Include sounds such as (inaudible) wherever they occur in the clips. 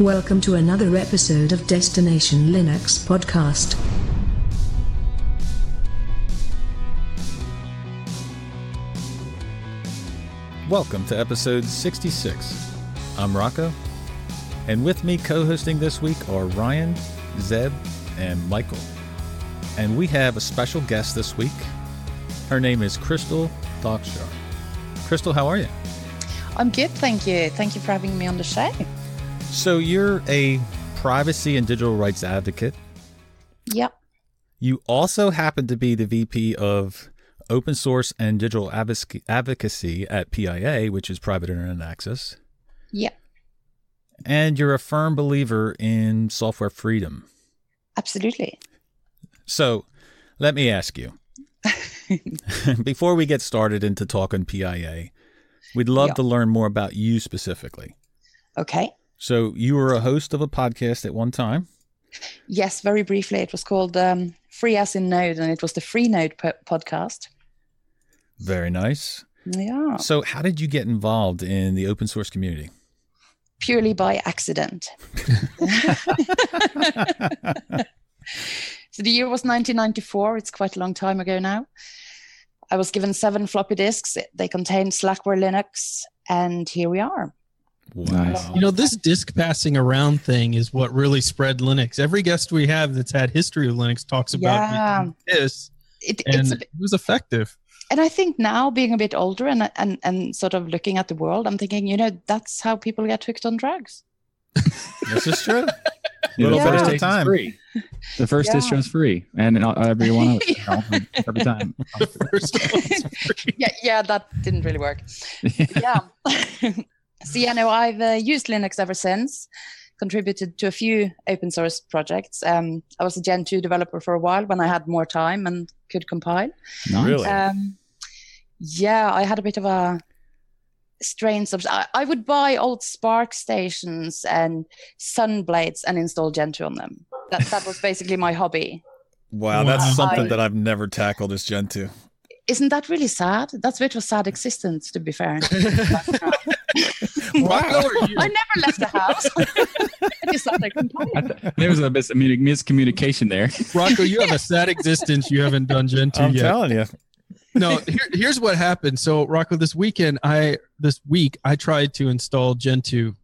Welcome to another episode of Destination Linux Podcast. Welcome to episode 66. I'm Rocco, and with me co hosting this week are Ryan, Zeb, and Michael. And we have a special guest this week. Her name is Christel Dahlskjaer. Christel, how are you? I'm good, thank you. Thank you for having me on the show. So, you're a privacy and digital rights advocate. Yep. You also happen to be the VP of open source and digital advocacy at PIA, which is Private Internet Access. Yep. And you're a firm believer in software freedom. Absolutely. So, let me ask you (laughs) before we get started into talking PIA, we'd love Yeah. to learn more about you specifically. Okay. So, you were a host of a podcast at one time. Yes, very briefly, it was called um, Free as in Node, and it was the Free Node po- podcast. Very nice. Yeah. So, how did you get involved in the open source community? Purely by accident. (laughs) (laughs) so the year was 1994. It's quite a long time ago now. I was given seven floppy disks. They contained Slackware Linux, and here we are. Nice. You know, this disk passing around thing is what really spread Linux. Every guest we have that's had history of Linux talks about Yeah. this, It, and it's a it was effective. and I think now being a bit older and and and sort of looking at the world, I'm thinking, you know, that's how people get hooked on drugs. (laughs) This is true. Little the first at a time. free. The first Yeah. distro's free, and everyone else (laughs) you know, every time. (laughs) The first one's free. Yeah, yeah, that didn't really work. yeah. So yeah, no, I've uh, used Linux ever since. Contributed to a few open source projects. Um, I was a Gentoo developer for a while when I had more time and could compile. Nice. Really? Um, yeah, I had a bit of a strange subs. I, I would buy old SPARCstations and Sunblades and install Gentoo on them. That that was basically my hobby. Wow, that's Wow. something I- that I've never tackled as Gentoo. Isn't that really sad? That's a bit of a sad existence, to be fair. (laughs) (laughs) (laughs) Rocco, I never left the house. (laughs) I just sat there compiling. I th- there was a mis- miscommunication there. (laughs) Rocco, you have a sad existence. You haven't done Gentoo I'm yet. telling you. no, here, here's what happened. So, Rocco, this weekend, I this week I tried to install Gentoo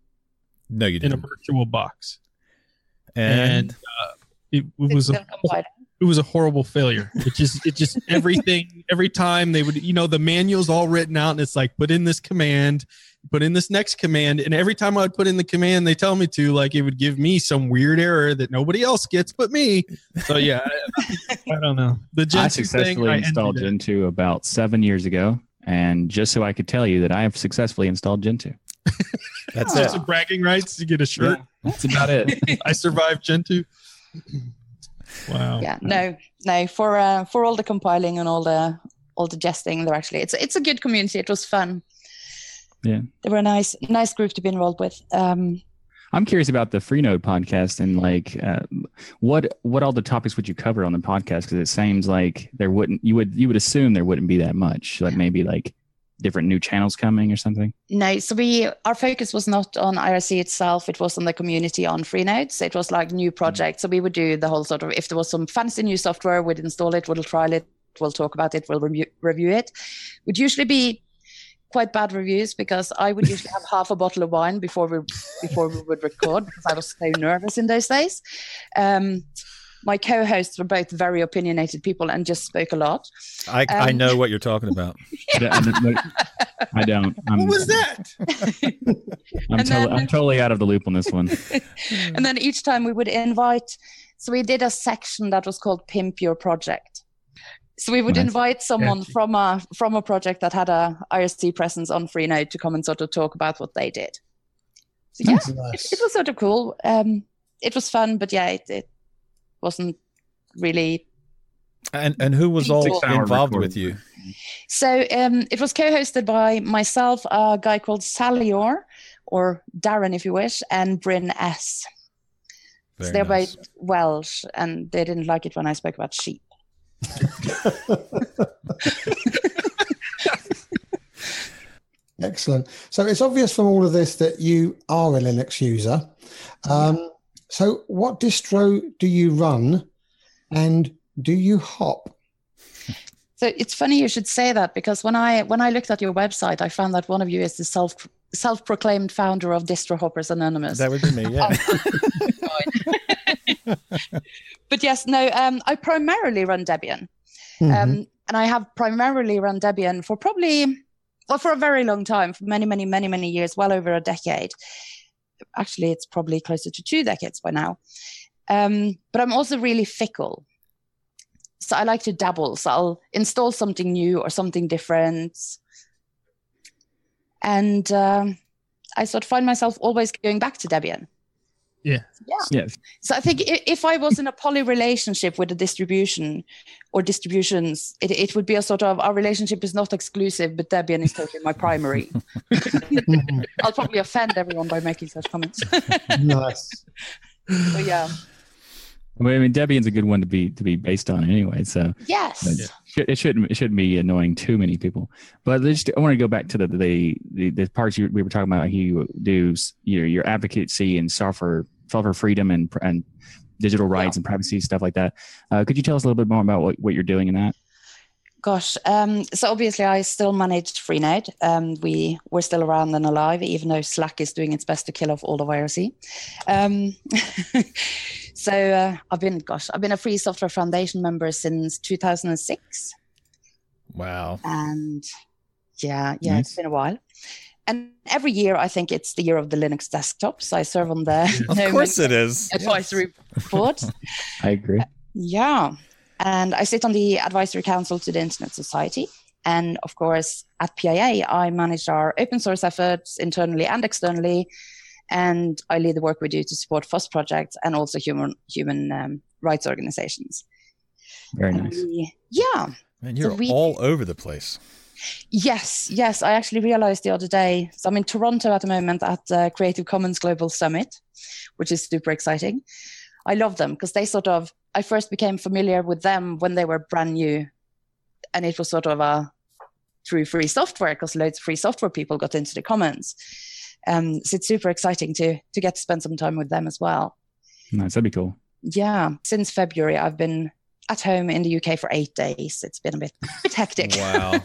No, you didn't. in a virtual box, And, and uh, it, it was a it was a horrible failure. It just it just everything every time they would you know the manual's all written out and it's like put in this command, put in this next command, and every time I would put in the command they tell me to like it would give me some weird error that nobody else gets but me. So yeah, I, (laughs) I don't know. The Gen I 2 thing, successfully I installed envied it. Gentoo about seven years ago, and just so I could tell you that I have successfully installed Gentoo. (laughs) that's. Just a bragging rights to get a shirt. That's about it. (laughs) I survived Gentoo. Wow. Yeah, no, no. For uh, for all the compiling and all the all the jesting, they're actually it's it's a good community. It was fun. Yeah. they were a nice nice group to be involved with. Um, I'm curious about the Freenode podcast and like uh, what what all the topics would you cover on the podcast? Because it seems like there wouldn't you would you would assume there wouldn't be that much. Like maybe like different new channels coming or something. no, so we our focus was not on IRC itself. It was on the community on Freenodes. It was like new projects. So we would do the whole sort of if there was some fancy new software, we'd install it, we'll trial it, we'll talk about it, we'll review, review it. Would usually be quite bad reviews because I would usually have half a bottle of wine before we before we would record because I was so nervous in those days. Um, my co-hosts were both very opinionated people and just spoke a lot. I, I um, know what you're talking about. (laughs) I don't- I don't. I don't. I'm, What was that? (laughs) I'm, And totally, then- I'm totally out of the loop on this one. (laughs) and then each time we would invite so we did a section that was called pimp your project so we would Nice. invite someone Catchy. from a from a project that had a irc presence on freenode to come and sort of talk about what they did so yeah it, it was sort of cool um it was fun but yeah it, it wasn't really And and who was all involved recording. with you? so um it was co-hosted by myself a guy called salior or darren if you wish and bryn s so they're nice. both welsh and they didn't like it when i spoke about sheep Excellent. So it's obvious from all of this that you are a Linux user. Um, so, what distro do you run, and do you hop? So it's funny you should say that because when I when I looked at your website, I found that one of you is the self self-proclaimed founder of Distro Hoppers Anonymous. That would be me, yeah. (laughs) but yes, no, um, I primarily run Debian. Mhm. Um, and I have primarily run Debian for probably, well, for a very long time, for many, many, many, many years, well over a decade. Actually, it's probably closer to two decades by now. Um, but I'm also really fickle. So I like to dabble. So I'll install something new or something different. And um, I sort of find myself always going back to Debian. Yeah. Yeah. Yes. So I think if I was in a poly relationship with a distribution or distributions, it, it would be a sort of our relationship is not exclusive, but Debian is totally my primary. (laughs) I'll probably offend everyone by making such comments. nice. but yeah. Well, I mean, Debian's a good one to be to be based on anyway. So Yes. But it shouldn't it shouldn't be annoying too many people. But just, I want to go back to the the the, the parts you, we were talking about. You do s- your your advocacy and software software freedom and and digital rights and privacy stuff like that. Uh, could you tell us a little bit more about what, what you're doing in that? Gosh. Um, so obviously, I still manage Freenode. Um, we we're still around and alive, even though Slack is doing its best to kill off all the IRC. Um, (laughs) so uh, I've been, gosh, I've been a Free Software Foundation member since 2006. Wow. and yeah yeah Nice. it's been a while and every year i think it's the year of the linux desktop so i serve on the Of (laughs) course it is. (laughs) advisory board. (laughs) I agree. yeah. And i sit on the advisory council to the internet society. And of course at pia i manage our open source efforts internally and externally. And i lead the work we do to support FOSS projects and also human human um, rights organizations. Very nice. we- yeah. And you're we- all over the place. Yes, yes. I actually realized the other day. So I'm in Toronto at the moment at uh, Creative Commons Global Summit, which is super exciting. I love them because they sort of, I first became familiar with them when they were brand new. And it was sort of a through free software because loads of free software people got into the Commons. Um, so it's super exciting to to get to spend some time with them as well. Nice. That'd be cool. Yeah, since February, I've been at home in the UK for eight days. It's been a bit, bit (laughs) hectic. Wow.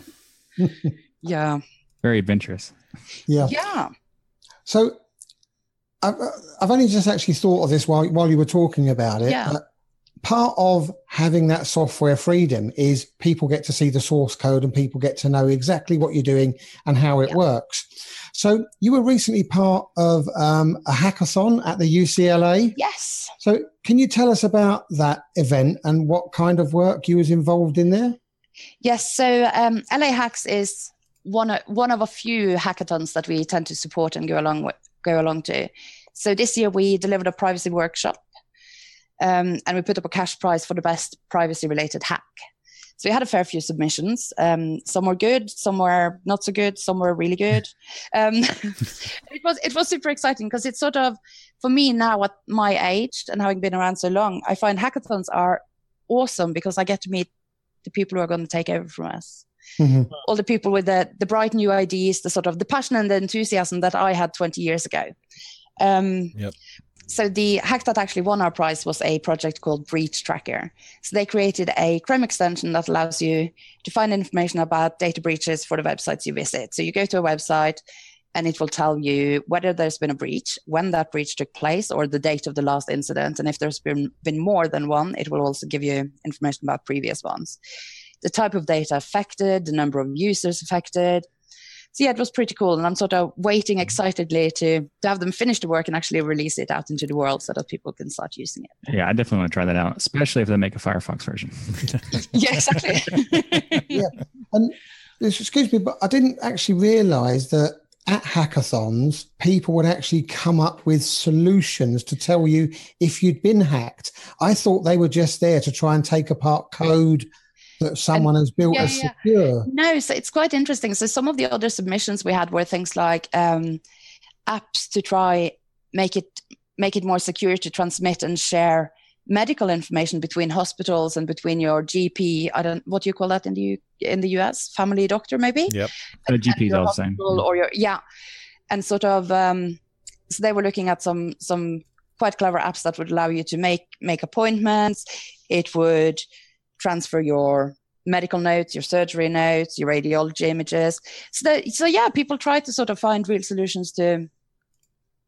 Yeah. Very adventurous. Yeah. Yeah. So I've, I've only just actually thought of this while while you were talking about it. Yeah. but part of having that software freedom is people get to see the source code and people get to know exactly what you're doing and how it Yeah. works. So you were recently part of um, a hackathon at the UCLA. Yes. So can you tell us about that event and what kind of work you was involved in there? Yes, so um, LA Hacks is one of, one of a few hackathons that we tend to support and go along with, go along to. So this year we delivered a privacy workshop, um, and we put up a cash prize for the best privacy related hack. So we had a fair few submissions. Um, some were good, some were not so good, some were really good. (laughs) Um, (laughs) it was it was super exciting because it's sort of for me now at my age and having been around so long, I find hackathons are awesome because I get to meet the people who are going to take over from us Mhm. all the people with the the bright new ideas the sort of the passion and the enthusiasm that i had 20 years ago um, Yep. so the hack that actually won our prize was a project called breach tracker so they created a chrome extension that allows you to find information about data breaches for the websites you visit so you go to a website and it will tell you whether there's been a breach, when that breach took place, or the date of the last incident. And if there's been, been more than one, it will also give you information about previous ones. The type of data affected, the number of users affected. So yeah, it was pretty cool. And I'm sort of waiting excitedly to, to have them finish the work and actually release it out into the world so that people can start using it. Yeah, I definitely want to try that out, especially if they make a Firefox version. (laughs) yeah, exactly. (laughs) Yeah. And excuse me, but I didn't actually realize that at hackathons, people would actually come up with solutions to tell you if you'd been hacked. I thought they were just there to try and take apart code that someone has built yeah, as yeah. secure. No, so it's quite interesting. So some of the other submissions we had were things like um, apps to try make it make it more secure to transmit and share medical information between hospitals and between your GP. I don't what do you call that in the U, in the US? Family doctor maybe. Yep. And GP is all the same. or your yeah, and sort of um, so they were looking at some some quite clever apps that would allow you to make make appointments. It would transfer your medical notes, your surgery notes, your radiology images. So that, so yeah, people try to sort of find real solutions to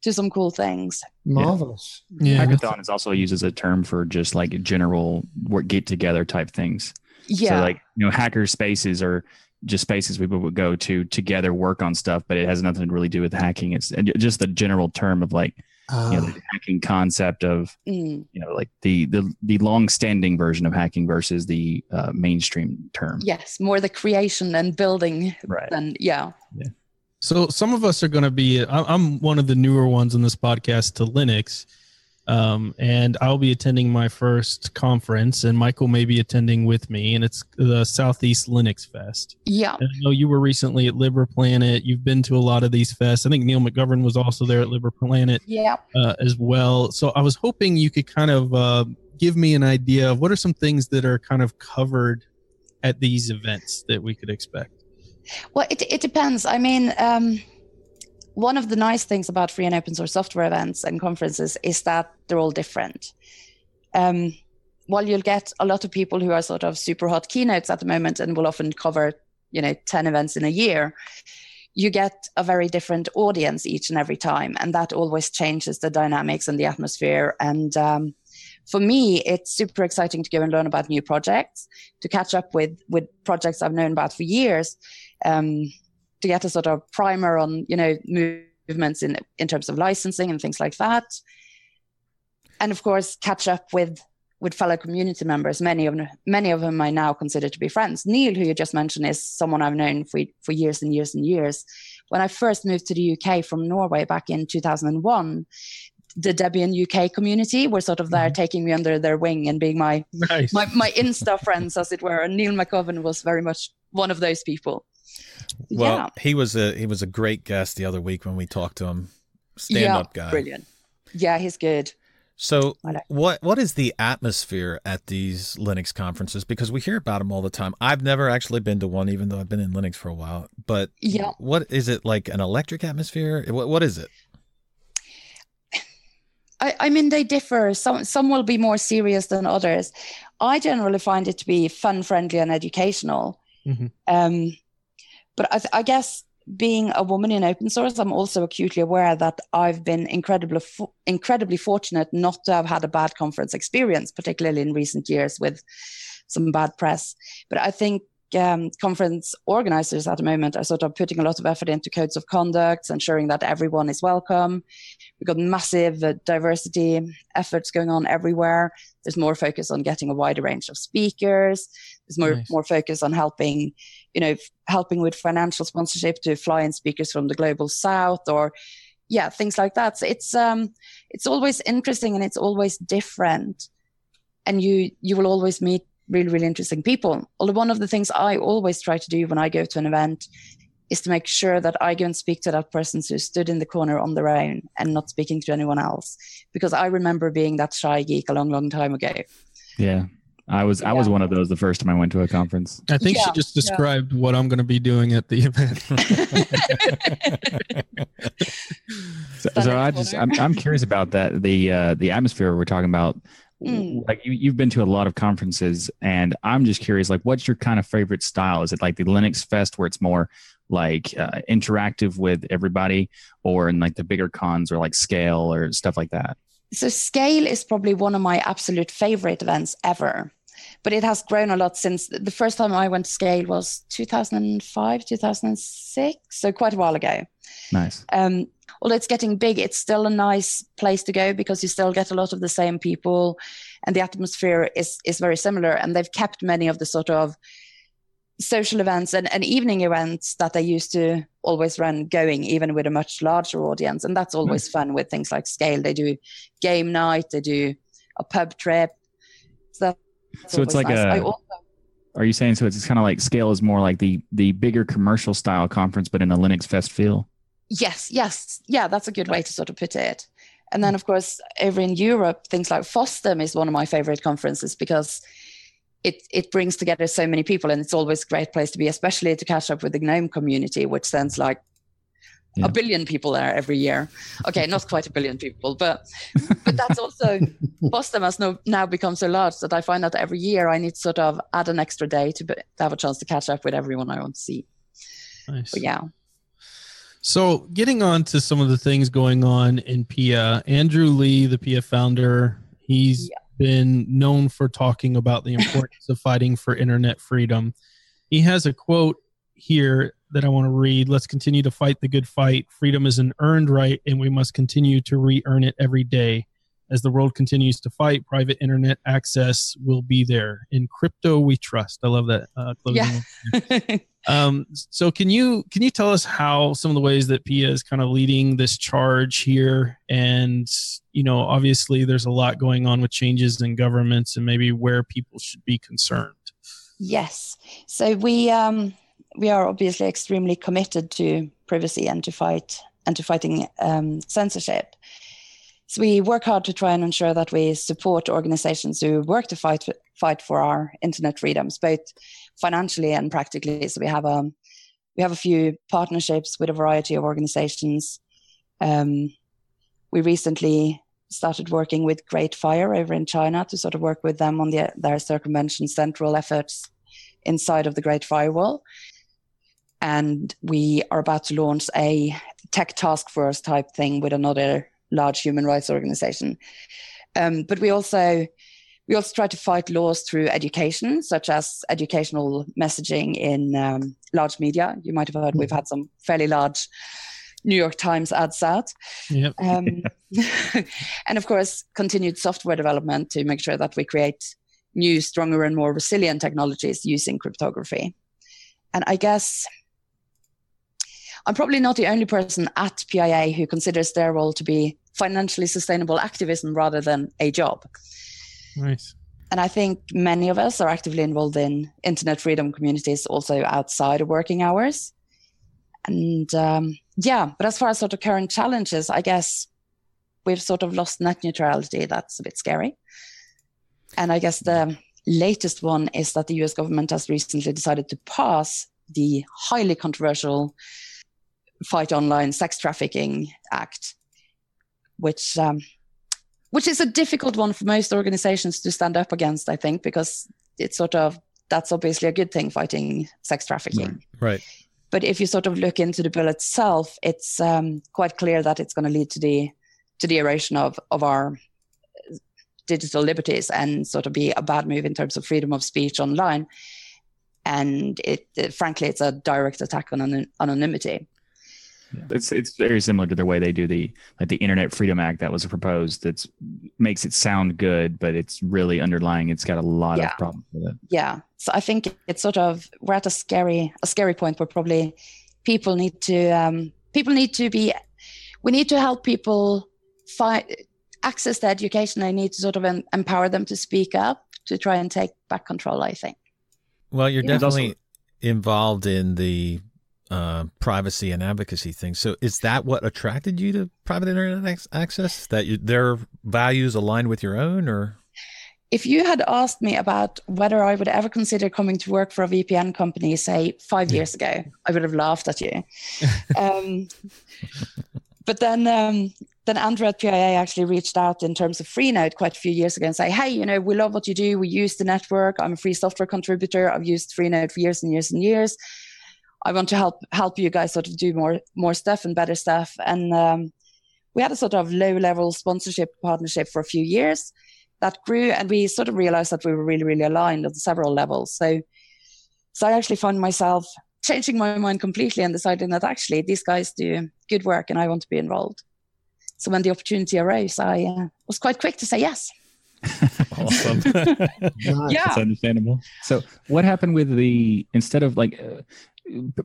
to some cool things. Marvelous. Yeah. Hackathon is also used as a term for just like general work get together type things. Yeah. So like you know, hacker spaces are just spaces people would go to together work on stuff, but it has nothing to really do with hacking. It's just the general term of like Ah, you know the hacking concept of Mm, you know like the the the long standing version of hacking versus the uh, mainstream term. yes, more the creation and building Right. than yeah. So some of us are going to be. I'm one of the newer ones on this podcast to Linux, um, and I'll be attending my first conference, and Michael may be attending with me, and it's the Southeast Linux Fest. Yeah. And I know you were recently at LibrePlanet. You've been to a lot of these fests. I think Neil McGovern was also there at LibrePlanet Yeah. uh, as well. So I was hoping you could kind of uh, give me an idea of what are some things that are kind of covered at these events that we could expect. Well, it, it depends. I mean, um, one of the nice things about free and open source software events and conferences is that they're all different. Um, while you'll get a lot of people who are sort of super hot keynotes at the moment and will often cover, you know, 10 events in a year, you get a very different audience each and every time. And that always changes the dynamics and the atmosphere. And um, for me, it's super exciting to go and learn about new projects, to catch up with with projects I've known about for years, um, to get a sort of primer on you know movements in in terms of licensing and things like that, and of course catch up with with fellow community members. Many of many of whom I now consider to be friends. Neil, who you just mentioned, is someone I've known for for years and years and years. When I first moved to the UK from Norway back in 2001, the Debian UK community were sort of there mm-hmm. taking me under their wing and being my Nice. my, my Insta friends, as it were. And Neil McGovern was very much one of those people. Well, yeah, he was a he was a great guest the other week when we talked to him. Stand yeah, up guy. brilliant. Yeah, he's good. So like- what what is the atmosphere at these Linux conferences? Because we hear about them all the time. I've never actually been to one, even though I've been in Linux for a while. But Yeah. what is it like? An electric atmosphere? What what is it? I, I mean, they differ. Some some will be more serious than others. I generally find it to be fun, friendly, and educational. Mhm. Um, but I, I guess being a woman in open source, I'm also acutely aware that I've been incredibly fo- incredibly fortunate not to have had a bad conference experience, particularly in recent years with some bad press. But I think um, conference organizers at the moment are sort of putting a lot of effort into codes of conduct, ensuring that everyone is welcome. We've got massive uh, diversity efforts going on everywhere. There's more focus on getting a wider range of speakers. There's more Nice. more focus on helping, you know, f- helping with financial sponsorship to fly in speakers from the global south or yeah, things like that. So it's um it's always interesting and it's always different. And you you will always meet really, really interesting people. Although one of the things I always try to do when I go to an event is to make sure that I go and speak to that person who stood in the corner on their own and not speaking to anyone else. Because I remember being that shy geek a long, long time ago. Yeah. I was I was one of those the first time I went to a conference. I think she Yeah, just yeah. described what I'm going to be doing at the event. (laughs) (laughs) So, so I just I'm, I'm curious about that the uh, the atmosphere we're talking about. Mm. Like you, you've been to a lot of conferences, and I'm just curious. Like, what's your kind of favorite style? Is it like the Linux Fest where it's more like uh, interactive with everybody, or in like the bigger cons or like Scale or stuff like that? So Scale is probably one of my absolute favorite events ever. But it has grown a lot since the first time I went to Scale was 2005, 2006, so quite a while ago. Nice. Um, although it's getting big, it's still a nice place to go because you still get a lot of the same people, and the atmosphere is is very similar. And they've kept many of the sort of social events and, and evening events that they used to always run going, even with a much larger audience. And that's always fun with things like Scale. They do game night, they do a pub trip. So, So it's like nice. A- also, Are you saying so? It's kind of like Scale is more like the the bigger commercial style conference, but in a Linux Fest feel. Yes, yes. Yeah, that's a good way to sort of put it. And then, of course, over in Europe, things like FOSDEM is one of my favorite conferences because it, it brings together so many people and it's always a great place to be, especially to catch up with the GNOME community, which sounds like Yeah. a billion people there every year. Okay, not quite a billion people, but but that's also (laughs) FOSDEM has no, now become so large that I find that every year I need to sort of add an extra day to, be, to have a chance to catch up with everyone I want to see. Nice. But yeah, So, getting on to some of the things going on in PIA, Andrew Lee, the PIA founder, he's been known for talking about the importance of fighting for internet freedom. He has a quote here that I want to read. Let's continue to fight the good fight. Freedom is an earned right, and we must continue to re earn it every day. As the world continues to fight, private internet access will be there. In crypto, we trust. I love that. Uh, closing yeah. (laughs) um, so can you can you tell us how some of the ways that PIA is kind of leading this charge here? And you know, obviously, there's a lot going on with changes in governments and maybe where people should be concerned. Yes. So we um, we are obviously extremely committed to privacy and to fight and to fighting um, censorship. So we work hard to try and ensure that we support organizations who work to fight fight for our internet freedoms, both financially and practically. So we have um we have a few partnerships with a variety of organizations. Um, we recently started working with Great Fire over in China to sort of work with them on the, their circumvention central efforts inside of the Great Firewall. And we are about to launch a tech task force type thing with another large human rights organization. Um, but we also we also try to fight laws through education, such as educational messaging in um, large media. You might have heard we've had some fairly large New York Times ads out. Yep. Um, (laughs) and of course, continued software development to make sure that we create new, stronger, and more resilient technologies using cryptography. And I guess I'm probably not the only person at PIA who considers their role to be financially sustainable activism rather than a job. Nice. And I think many of us are actively involved in internet freedom communities also outside of working hours. And um, yeah, but as far as sort of current challenges, I guess we've sort of lost net neutrality. That's a bit scary. And I guess the latest one is that the US government has recently decided to pass the highly controversial Fight Online Sex Trafficking Act, which um, which is a difficult one for most organizations to stand up against, I think, because it's sort of that's obviously a good thing fighting sex trafficking. Right. But if you sort of look into the bill itself, it's um, quite clear that it's going to lead to the to the erosion of of our digital liberties and sort of be a bad move in terms of freedom of speech online. And it, it frankly, it's a direct attack on an, anonymity. It's it's very similar to the way they do the like the Internet Freedom Act that was proposed. That's makes it sound good, but it's really underlying. It's got a lot Yeah. of problems with it. yeah so i think it's sort of we're at a scary a scary point where probably people need to um, people need to be we need to help people find access to education they need to sort of em- empower them to speak up to try and take back control i think Well, you're Yeah. Definitely involved in the uh, privacy and advocacy thing. So, is that what attracted you to private internet access? That you, their values align with your own, or if you had asked me about whether i would ever consider coming to work for a vpn company say five years ago i would have laughed at you (laughs) um, but then um, then Andrew at PIA actually reached out in terms of Freenode quite a few years ago and say, hey, you know, we love what you do. We use the network. I'm a free software contributor. I've used Freenode for years and years and years. I want to help help you guys sort of do more more stuff and better stuff. And um, we had a sort of low level sponsorship partnership for a few years that grew, and we sort of realized that we were really really aligned on several levels. So so I actually found myself changing my mind completely and deciding that actually these guys do good work and I want to be involved. So when the opportunity arose, I uh, was quite quick to say yes. (laughs) awesome. (laughs) Yeah. That's understandable. So, what happened with the instead of like uh,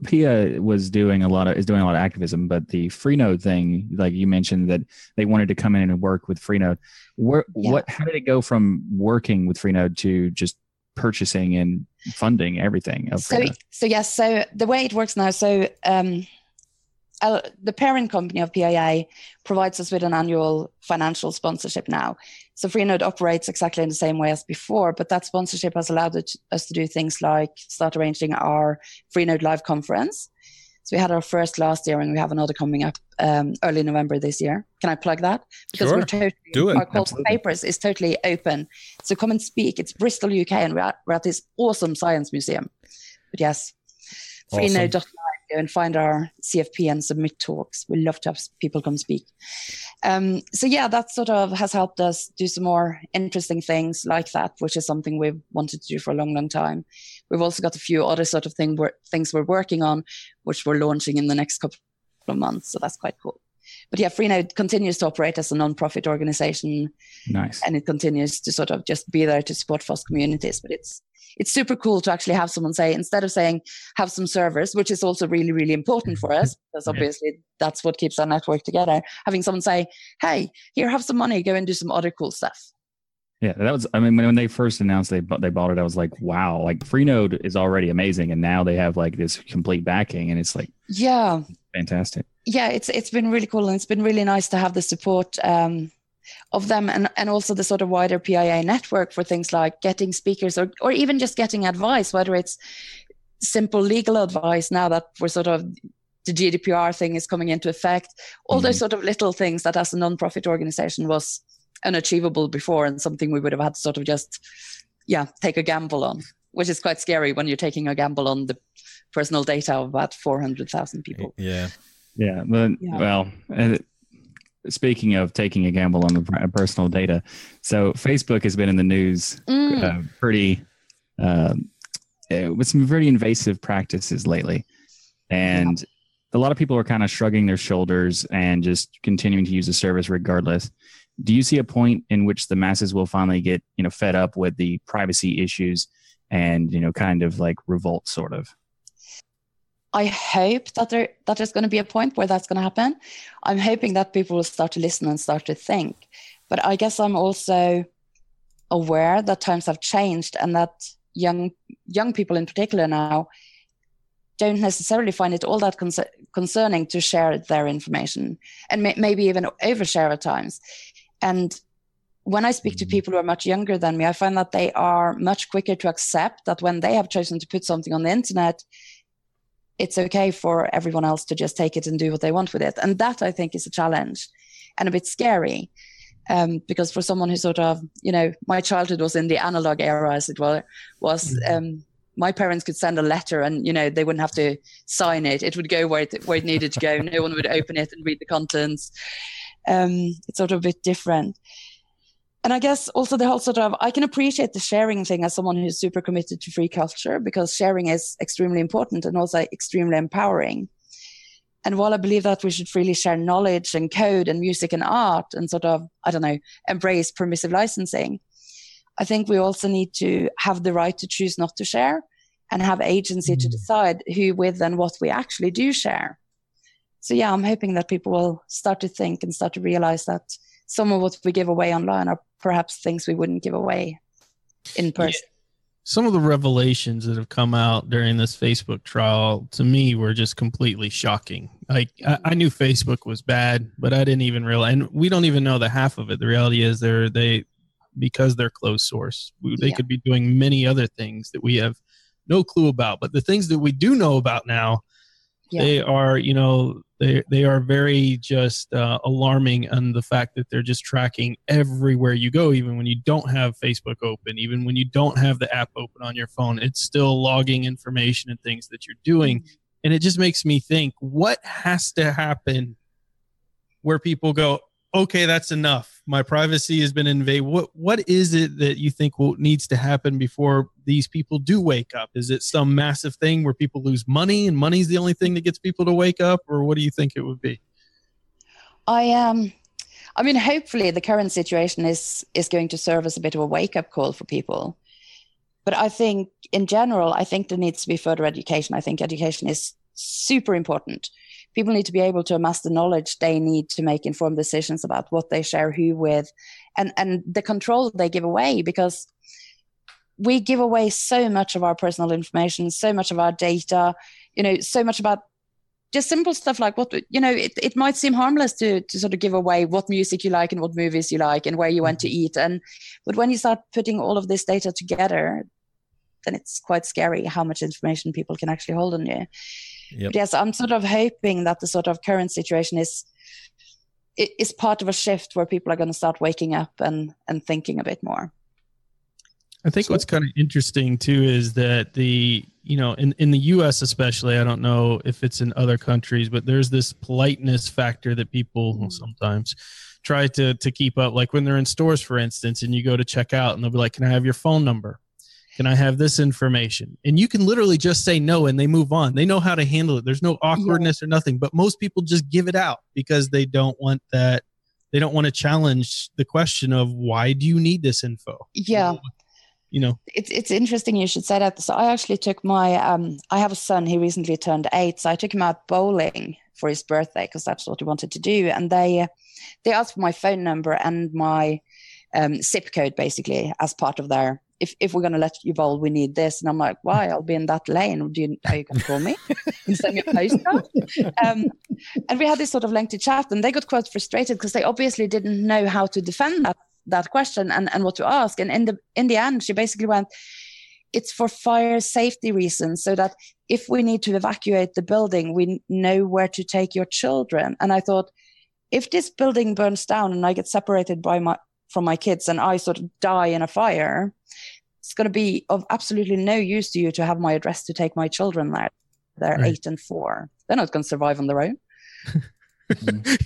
Pia was doing a lot of is doing a lot of activism, but the Freenode thing, like you mentioned, that they wanted to come in and work with Freenode. Where Yeah. what? How did it go from working with Freenode to just purchasing and funding everything of so Freenode? so yes so the way it works now so um uh, the parent company of PIA provides us with an annual financial sponsorship now. So Freenode operates exactly in the same way as before, but that sponsorship has allowed it, us to do things like start arranging our Freenode Live conference. So we had our first last year, and we have another coming up um, early November this year. Can I plug that? Because sure. we're totally Do it. our call for papers is totally open. So come and speak. It's Bristol, UK, and we're at, we're at this awesome science museum. But yes, freenode.live awesome go and find our CFP and submit talks. We love to have people come speak. Um, so yeah, that sort of has helped us do some more interesting things like that, which is something we've wanted to do for a long, long time. We've also got a few other sort of thing we're, things we're working on, which we're launching in the next couple of months. So that's quite cool. But yeah, Freenode continues to operate as a non-profit organization. Nice. And it continues to sort of just be there to support FOSS communities. But it's it's super cool to actually have someone say instead of saying have some servers which is also really really important for us (laughs) because obviously yeah. that's what keeps our network together having someone say hey here have some money go and do some other cool stuff yeah that was i mean when they first announced they they bought it i was like wow like freenode is already amazing and now they have like this complete backing and it's like yeah fantastic yeah it's it's been really cool and it's been really nice to have the support um of them and, and also the sort of wider PIA network for things like getting speakers or, or even just getting advice, whether it's simple legal advice now that we're sort of the GDPR thing is coming into effect, all mm-hmm. those sort of little things that as a non-profit organization was unachievable before and something we would have had to sort of just, yeah, take a gamble on, which is quite scary when you're taking a gamble on the personal data of about 400,000 people. Yeah. Yeah. But, yeah. well, speaking of taking a gamble on the personal data, so Facebook has been in the news mm. uh, pretty uh, with some very invasive practices lately, and yeah. a lot of people are kind of shrugging their shoulders and just continuing to use the service regardless. Do you see a point in which the masses will finally get you know fed up with the privacy issues and you know kind of like revolt sort of? I hope that there that there's going to be a point where that's going to happen. I'm hoping that people will start to listen and start to think. But I guess I'm also aware that times have changed and that young young people in particular now don't necessarily find it all that con- concerning to share their information and may- maybe even overshare at times. And when I speak to mm-hmm. people who are much younger than me, I find that they are much quicker to accept that when they have chosen to put something on the internet, it's okay for everyone else to just take it and do what they want with it. And that I think is a challenge and a bit scary. Um, because for someone who sort of, you know, my childhood was in the analog era, as it were, was mm-hmm. um, my parents could send a letter and, you know, they wouldn't have to sign it. It would go where it, where it needed to go. no one would open it and read the contents. Um, it's sort of a bit different and I guess also the whole sort of I can appreciate the sharing thing as someone who's super committed to free culture because sharing is extremely important and also extremely empowering. And while I believe that we should freely share knowledge and code and music and art and sort of, I don't know, embrace permissive licensing, I think we also need to have the right to choose not to share and have agency mm. to decide who, with, and what we actually do share. So, yeah, I'm hoping that people will start to think and start to realize that some of what we give away online are perhaps things we wouldn't give away in person. Yeah. Some of the revelations that have come out during this Facebook trial to me were just completely shocking. Like I, I knew Facebook was bad, but I didn't even realize, and we don't even know the half of it. The reality is they're they because they're closed source. They yeah. could be doing many other things that we have no clue about. But the things that we do know about now, yeah. they are you know they they are very just uh, alarming on the fact that they're just tracking everywhere you go even when you don't have facebook open even when you don't have the app open on your phone it's still logging information and things that you're doing and it just makes me think what has to happen where people go okay, that's enough. My privacy has been invaded. What what is it that you think will, needs to happen before these people do wake up? Is it some massive thing where people lose money and money's the only thing that gets people to wake up, or what do you think it would be? I um I mean hopefully the current situation is is going to serve as a bit of a wake up call for people. But I think in general, I think there needs to be further education. I think education is super important people need to be able to amass the knowledge they need to make informed decisions about what they share who with and and the control they give away because we give away so much of our personal information so much of our data you know so much about just simple stuff like what you know it, it might seem harmless to to sort of give away what music you like and what movies you like and where you went to mm-hmm. eat and but when you start putting all of this data together then it's quite scary how much information people can actually hold on you Yep. But yes, I'm sort of hoping that the sort of current situation is is part of a shift where people are going to start waking up and and thinking a bit more. I think what's kind of interesting too is that the you know in in the U.S. especially, I don't know if it's in other countries, but there's this politeness factor that people mm-hmm. sometimes try to to keep up. Like when they're in stores, for instance, and you go to check out, and they'll be like, "Can I have your phone number? Can I have this information?" And you can literally just say no, and they move on. They know how to handle it. There's no awkwardness or nothing. But most people just give it out because they don't want that. They don't want to challenge the question of why do you need this info? Yeah. You know, it's it's interesting you should say that. So I actually took my um I have a son. He recently turned eight, so I took him out bowling for his birthday because that's what he wanted to do. And they they asked for my phone number and my um, zip code basically as part of their. If if we're gonna let you bowl, we need this. And I'm like, why? I'll be in that lane. Do you are you gonna call me? (laughs) You send me a postcard? Um, and we had this sort of lengthy chat, and they got quite frustrated because they obviously didn't know how to defend that that question and, and what to ask. And in the in the end, she basically went, it's for fire safety reasons, so that if we need to evacuate the building, we know where to take your children. And I thought, if this building burns down and I get separated by my from my kids and I sort of die in a fire, it's going to be of absolutely no use to you to have my address to take my children there. They're Right. eight and four. They're not going to survive on their own. (laughs)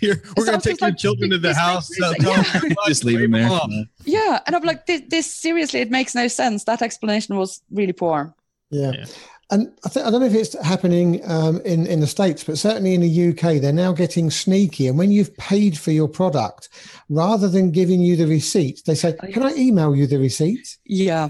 Here, we're going to take your like children to the house. makes uh, sense. tell them Yeah. Just leave him wave there. Yeah, and I'm like, this, this seriously, it makes no sense. That explanation was really poor. Yeah. Yeah. And I, think, I don't know if it's happening um, in, in the States, but certainly in the UK, they're now getting sneaky. And when you've paid for your product, rather than giving you the receipt, they say, Oh, Can I email you the receipt? Yeah,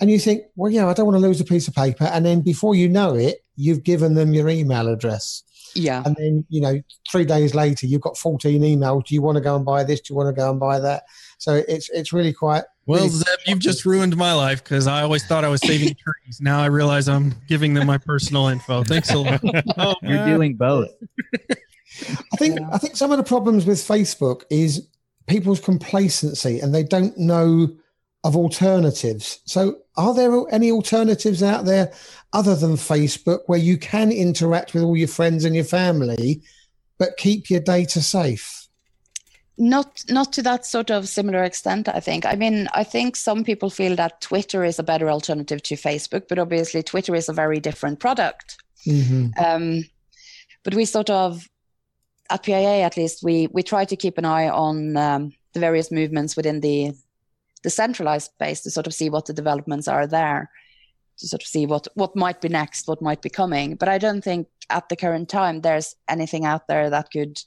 And you think, Well, yeah, I don't want to lose a piece of paper. And then before you know it, you've given them your email address. yeah, And then, you know, three days later, you've got 14 emails. Do you want to go and buy this? Do you want to go and buy that? So it's it's really quite. Well, really Zeb, you've just ruined my life because I always thought I was saving (laughs) trees. Now I realize I'm giving them my personal info. Thanks a lot. (laughs) Oh, You're doing both. (laughs) I think Yeah. I think some of the problems with Facebook is people's complacency and they don't know of alternatives. So are there any alternatives out there other than Facebook where you can interact with all your friends and your family but keep your data safe? Not not to that sort of similar extent. I think. I mean, I think some people feel that Twitter is a better alternative to Facebook, but obviously Twitter is a very different product. Mm-hmm. Um, but we sort of, at PIA at least, we we try to keep an eye on um, the various movements within the the centralized space to sort of see what the developments are there, to sort of see what what might be next, what might be coming. But I don't think at the current time there's anything out there that could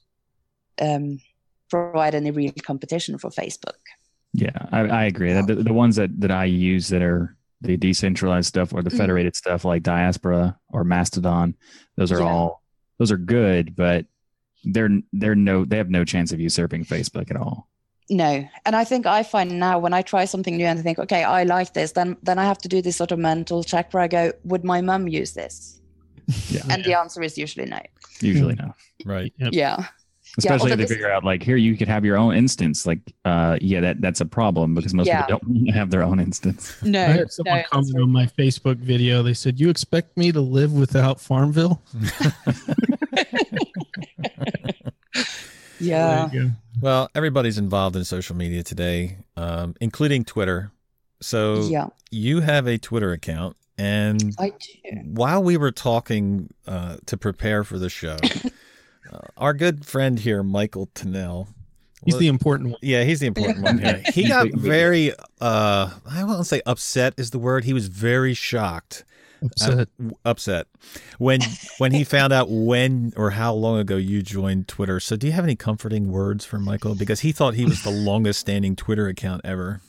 um, provide any real competition for Facebook. Yeah, I, I agree. The, the ones that, that I use that are the decentralized stuff or the Mhm. federated stuff like Diaspora or Mastodon, those are Yeah. all those are good, but they're they're no they have no chance of usurping Facebook at all. No, and I think I find now when I try something new and I think, okay, I like this, then then I have to do this sort of mental check where I go, would my mum use this? (laughs) Yeah, And the answer is usually no. usually no. Right. Yep. Yeah, Especially although if they this- figure out like here you could have your own instance. Like uh yeah, that that's a problem because most Yeah. people don't (laughs) have their own instance. no. I had someone no, comment that's on my Facebook video. They said, "You expect me to live without Farmville?" (laughs) (laughs) yeah, There you go. Well, everybody's involved in social media today, um, including Twitter. So yeah, you have a Twitter account, and I do. while we were talking uh, to prepare for the show, uh, our good friend here, Michael Tunnell, He's wa- the important one. yeah, he's the important one here. (laughs) He got the- very, uh, I won't say upset is the word. He was very shocked, Upset. uh, upset when when he found out when or how long ago you joined Twitter. So, do you have any comforting words for Michael? Because he thought he was the (laughs) longest standing Twitter account ever.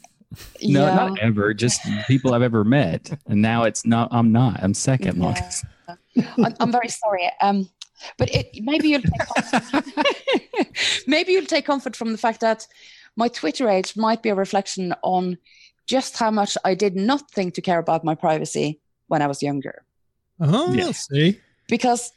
No, yeah. not ever. Just people I've ever met, and now it's not. I'm not. I'm second Yeah. longest. I'm, I'm very sorry. Um, but it, maybe you'll take comfort. (laughs) (laughs) maybe you'll take comfort from the fact that my Twitter age might be a reflection on just how much I did not think to care about my privacy when I was younger. Oh, Yeah. see, Because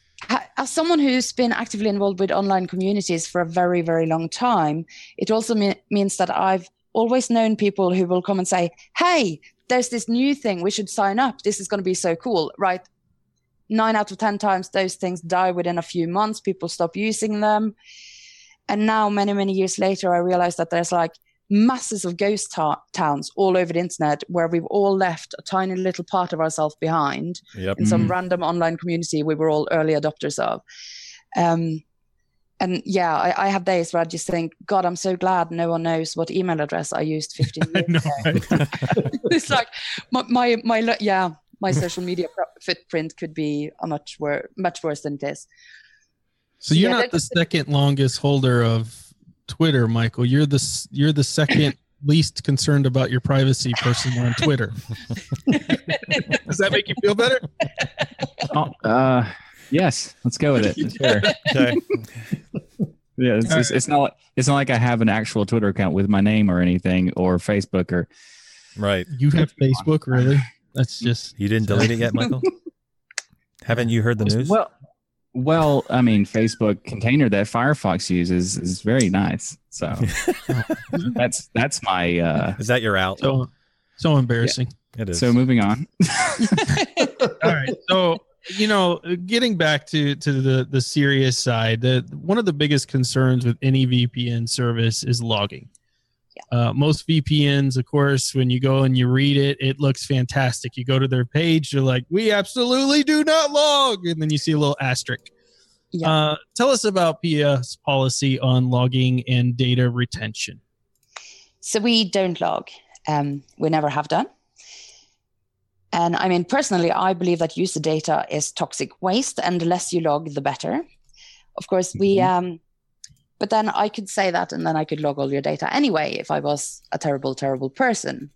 as someone who's been actively involved with online communities for a very, very long time, it also me- means that I've always known people who will come and say, Hey, there's this new thing. We should sign up. This is going to be so cool. Right nine out of 10 times, those things die within a few months. People stop using them. And now, many, many years later, I realized that there's like masses of ghost ta- towns all over the internet where we've all left a tiny little part of ourselves behind Yep. in some Mm. random online community we were all early adopters of. Um, and yeah, I, I have days where I just think, God, I'm so glad no one knows what email address I used 15 (laughs) I years know, ago. (laughs) it's like my, my, my, yeah, my social media pro- footprint could be a much worse, much worse than this. So you're Yeah, not the that- second longest holder of Twitter, Michael. You're the you're the second (laughs) least concerned about your privacy person on Twitter. (laughs) Does that make you feel better? (laughs) Oh, uh, yes, let's go with it. Sure. Okay. Yeah, it's, it's, it's not it's not like I have an actual Twitter account with my name or anything, or Facebook or Right. You have Facebook, really? That's just You didn't delete it yet, Michael? (laughs) Haven't you heard the news? well. Well, I mean, Facebook container that Firefox uses is very nice. So (laughs) that's that's my. uh Is that your out? so so embarrassing. It is. So moving on. (laughs) All right. So, you know, getting back to to the the serious side, the one of the biggest concerns with any VPN service is logging. Uh, most VPNs, of course, when you go and you read it, it looks fantastic. You go to their page, you're like, "We absolutely do not log," and then you see a little asterisk. Yeah. Uh, tell us about PIA's policy on logging and data retention. So we don't log. Um, we never have done. And I mean, personally, I believe that user data is toxic waste, and the less you log, the better. Of course, we. Um, but then I could say that, and then I could log all your data anyway if I was a terrible, terrible person.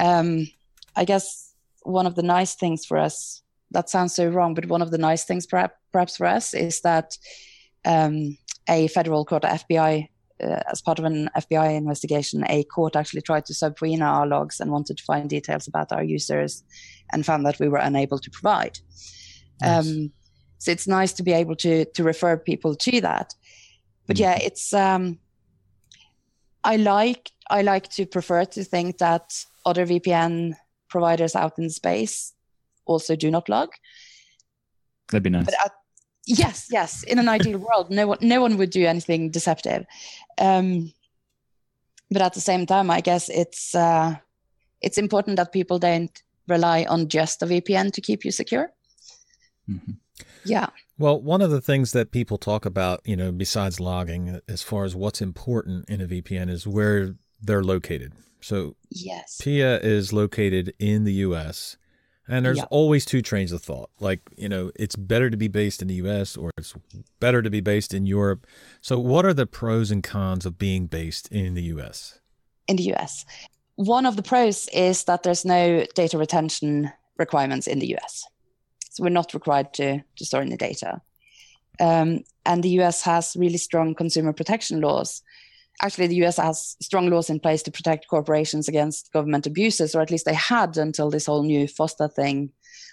Um, I guess one of the nice things for us. That sounds so wrong, but one of the nice things, perhaps, perhaps for us, is that um, a federal court, FBI, uh, as part of an FBI investigation, a court actually tried to subpoena our logs and wanted to find details about our users and found that we were unable to provide. Nice. Um, so it's nice to be able to to refer people to that. But yeah, it's um, I like I like to prefer to think that other VPN providers out in space also do not log. That'd be nice. But at, yes, yes, in an ideal world, no one no one would do anything deceptive. Um, but at the same time, I guess it's uh, it's important that people don't rely on just a VPN to keep you secure. Mhm. Yeah, Well, one of the things that people talk about, you know, besides logging, as far as what's important in a VPN, is where they're located. So yes, PIA is located in the U.S., and there's Yeah. always two trains of thought. Like, you know, it's better to be based in the U.S. or it's better to be based in Europe. So, what are the pros and cons of being based in the U.S.? in the US. One of the pros is that there's no data retention requirements in the US. So we're not required to, to store any data. Um, and the US has really strong consumer protection laws. Actually, the US has strong laws in place to protect corporations against government abuses, or at least they had until this whole new FOSTA thing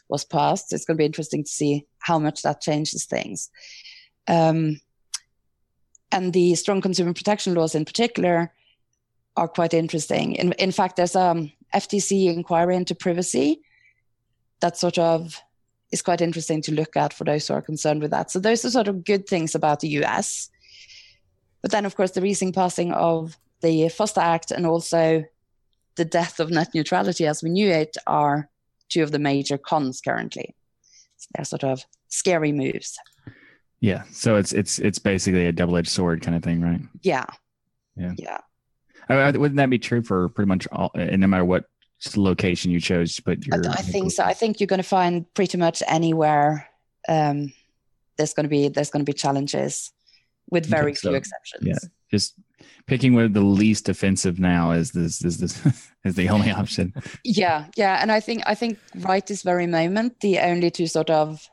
was passed. It's going to be interesting to see how much that changes things. Um, and the strong consumer protection laws in particular are quite interesting. In, in fact, there's a um, FTC inquiry into privacy that sort of is quite interesting to look at for those who are concerned with that. So those are sort of good things about the US. But then, of course, the recent passing of the FOSTA Act and also the death of net neutrality as we knew it are two of the major cons currently. So they're sort of scary moves. Yeah. So it's it's it's basically a double edged sword kind of thing, right? Yeah. Yeah. Yeah. I, wouldn't that be true for pretty much all, and no matter what location you chose to put I, your? I think so. I think you're going to find pretty much anywhere um, there's going to be there's going to be challenges, with Okay, very so, few exceptions. yeah. Just picking where the least offensive now is this is this (laughs) is the only (laughs) option. yeah, yeah. And I think I think right this very moment, the only two sort of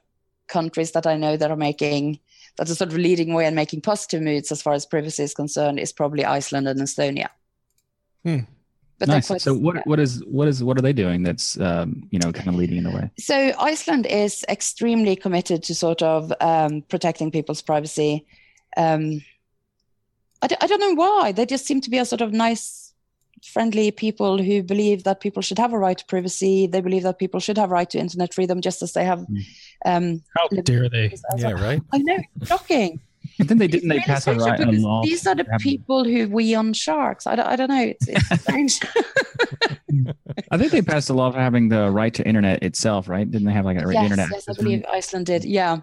countries that I know that are making that are sort of leading way and making positive moves as far as privacy is concerned is probably Iceland and Estonia. Hmm. But nice. quite- So what yeah. what is what is what are they doing that's um, you know kind of leading in the way? So Iceland is extremely committed to sort of um, protecting people's privacy. Um, I, d- I don't know why. They just seem to be a sort of nice, friendly people who believe that people should have a right to privacy. They believe that people should have a right to internet freedom, just as they have. Mm. Um, How dare they? Yeah, well. right. I know, shocking. But then they didn't they It's pass a, right, a law? These are the people who we on sharks. I don't, I don't know. It's, it's strange. (laughs) I think they passed a law of having the right to internet itself, right? Didn't they have like a right yes, internet? yes, I access? believe Iceland did. Yeah,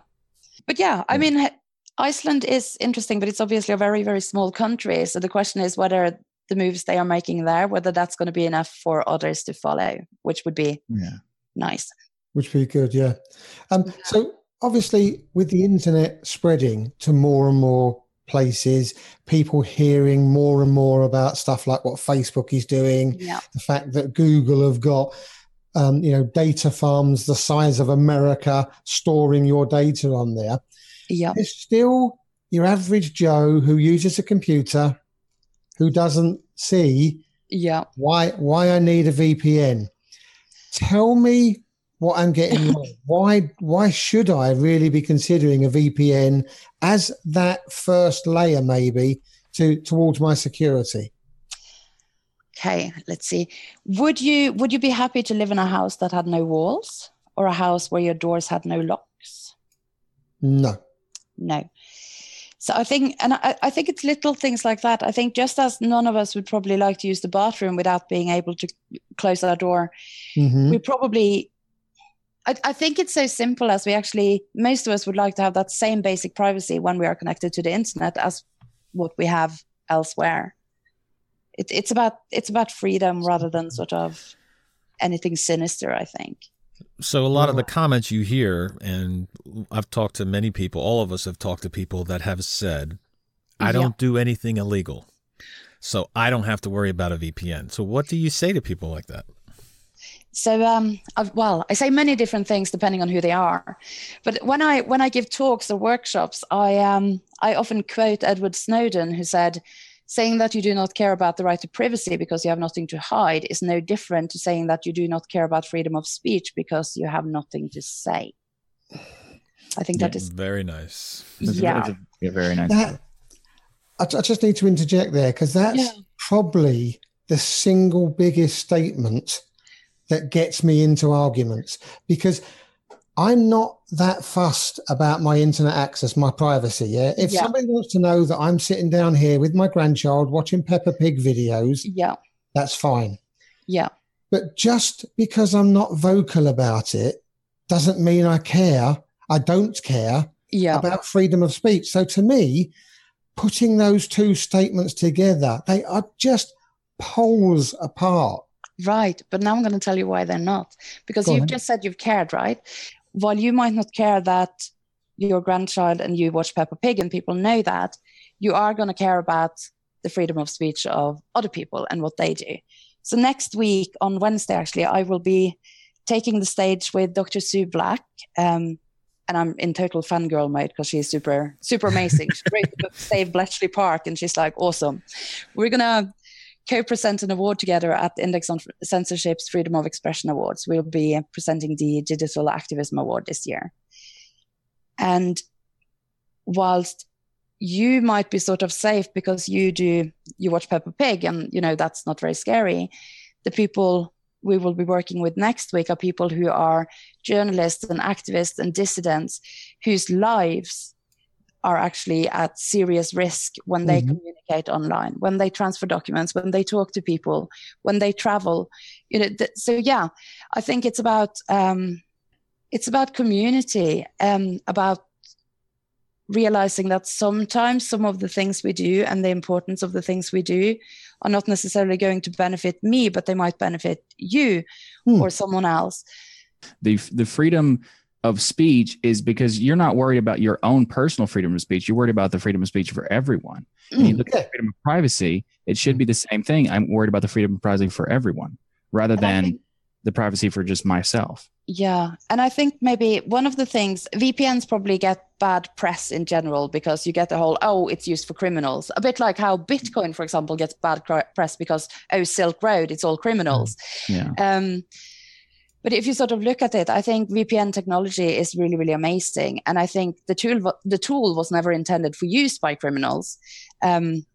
but yeah, I mean, Iceland is interesting, but it's obviously a very, very small country. So the question is whether the moves they are making there, whether that's going to be enough for others to follow, which would be Yeah. nice. Which would be good, yeah. Um, so obviously, with the internet spreading to more and more places, people hearing more and more about stuff like what Facebook is doing, Yeah, the fact that Google have got um, you know data farms the size of America storing your data on there. yeah, There's still your average Joe who uses a computer who doesn't see yeah. why why I need a VPN. Tell me what I'm getting (laughs) wrong. Why why should I really be considering a VPN as that first layer maybe to towards my security? Okay, let's see. Would you would you be happy to live in a house that had no walls, or a house where your doors had no locks? No. No. So I think, and I, I think it's little things like that. I think just as none of us would probably like to use the bathroom without being able to close our door, Mhm. we probably. I, I think it's so simple as we actually most of us would like to have that same basic privacy when we are connected to the internet as what we have elsewhere. It, it's about it's about freedom rather than sort of anything sinister. I think. So a lot of the comments you hear, and I've talked to many people. All of us have talked to people that have said, "I don't do anything illegal, so I don't have to worry about a VPN." So what do you say to people like that? So, um, I've, well, I say many different things depending on who they are. But when I when I give talks or workshops, I um I often quote Edward Snowden, who said, "Saying that you do not care about the right to privacy because you have nothing to hide is no different to saying that you do not care about freedom of speech because you have nothing to say." I think that Yeah. is Very nice. That's a- yeah. that's a- yeah, very nice. That I, I just need to interject there because that's Yeah. probably the single biggest statement that gets me into arguments because I'm not that fussed about my internet access, my privacy. Yeah. If Yeah. somebody wants to know that I'm sitting down here with my grandchild watching Peppa Pig videos, yeah, that's fine. yeah, But just because I'm not vocal about it doesn't mean I care. I don't care yeah. about freedom of speech. So to me, putting those two statements together, they are just poles apart. Right. But now I'm going to tell you why they're not. Because Go you've just said you've cared, right? While you might not care that your grandchild and you watch Peppa Pig and people know that, you are going to care about the freedom of speech of other people and what they do. So next week on Wednesday, actually, I will be taking the stage with Dr. Sue Black. Um, and I'm in total fangirl mode because she's super, super amazing. she wrote the book Save Bletchley Park, and she's like awesome. We're gonna co-present an award together at the Index on Censorship's Freedom of Expression Awards. We'll be uh, presenting the Digital Activism Award this year. And whilst you might be sort of safe because you do you watch Peppa Pig and you know that's not very scary, the people we will be working with next week are people who are journalists and activists and dissidents whose lives are actually at serious risk when they Mhm. communicate online, when they transfer documents, when they talk to people, when they travel. You know, th- so yeah, I think it's about um, it's about community, um, about realizing that sometimes some of the things we do and the importance of the things we do are not necessarily going to benefit me, but they might benefit you Hmm. or someone else. the the freedom of speech is because you're not worried about your own personal freedom of speech. You're worried about the freedom of speech for everyone. When you Mm, look at freedom of privacy, it should be the same thing. I'm worried about the freedom of privacy for everyone rather than think- the privacy for just myself. Yeah. And I think maybe one of the things VPNs probably get bad press in general because you get the whole, oh, it's used for criminals. A bit like how Bitcoin, for example, gets bad press because, oh, Silk Road, it's all criminals. Yeah. Um, but if you sort of look at it, I think VPN technology is really, really amazing. And I think the tool, the tool was never intended for use by criminals. Um,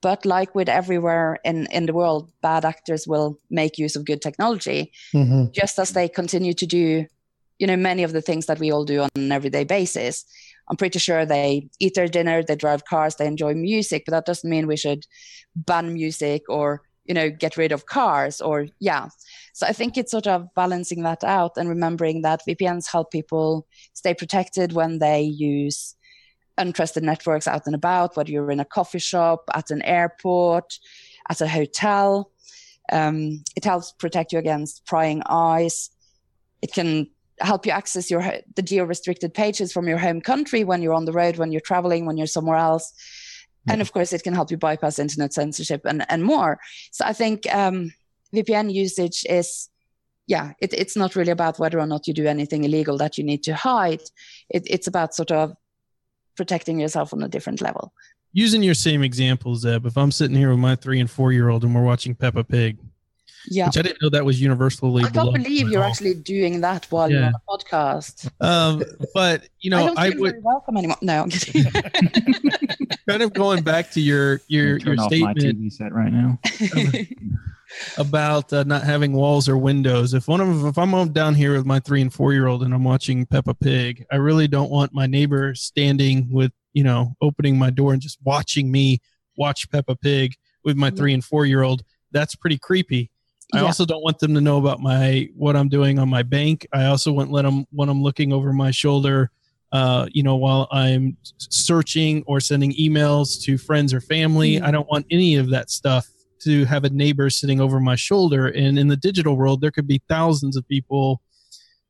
But like with everywhere in, in the world, bad actors will make use of good technology, Mhm. just as they continue to do, you know, many of the things that we all do on an everyday basis. I'm pretty sure they eat their dinner, they drive cars, they enjoy music, but that doesn't mean we should ban music or, you know, get rid of cars or, yeah. So I think it's sort of balancing that out and remembering that VPNs help people stay protected when they use untrusted networks out and about, whether you're in a coffee shop, at an airport, at a hotel. Um, it helps protect you against prying eyes. It can help you access your the geo-restricted pages from your home country when you're on the road, when you're traveling, when you're somewhere else. And of course, it can help you bypass internet censorship and, and more. So I think um, VPN usage is, yeah, it, it's not really about whether or not you do anything illegal that you need to hide. It, it's about sort of protecting yourself on a different level. Using your same example, Zeb, if I'm sitting here with my three and four year old and we're watching Peppa Pig, Yeah. which I didn't know that was universally I can't believe you're all. actually doing that while you're on a podcast. Um, but you know, I don't I, feel would very welcome anymore. No, I'm kidding. (laughs) (laughs) kind of going back to your your Turn your off my TV set right now. (laughs) about uh, not having walls or windows. If one of if I'm down here with my three and four year old and I'm watching Peppa Pig, I really don't want my neighbor standing with you know opening my door and just watching me watch Peppa Pig with my three and four year old. That's pretty creepy. I Yeah. also don't want them to know about my what I'm doing on my bank. I also wouldn't let them when I'm looking over my shoulder. Uh, you know, while I'm searching or sending emails to friends or family, Mhm. I don't want any of that stuff to have a neighbor sitting over my shoulder. And in the digital world, there could be thousands of people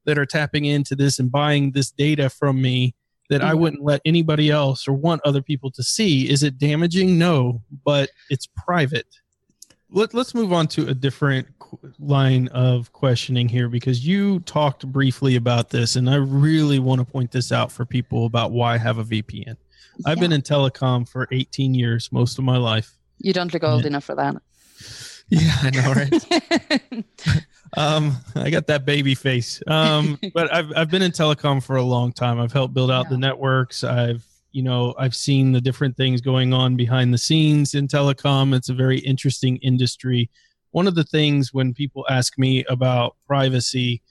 that are tapping into this and buying this data from me that I mm. wouldn't let anybody else or want other people to see. Is it damaging? No, but it's private. Let, let's move on to a different line of questioning here because you talked briefly about this, and I really want to point this out for people about why have a VPN. I've been in telecom for 18 years, most of my life. You don't look old Yeah. enough for that. (laughs) Yeah, I know, right? (laughs) um, I got that baby face. Um, (laughs) but I've I've been in telecom for a long time. I've helped build out the networks. I've you know I've seen the different things going on behind the scenes in telecom. It's a very interesting industry. One of the things when people ask me about privacy,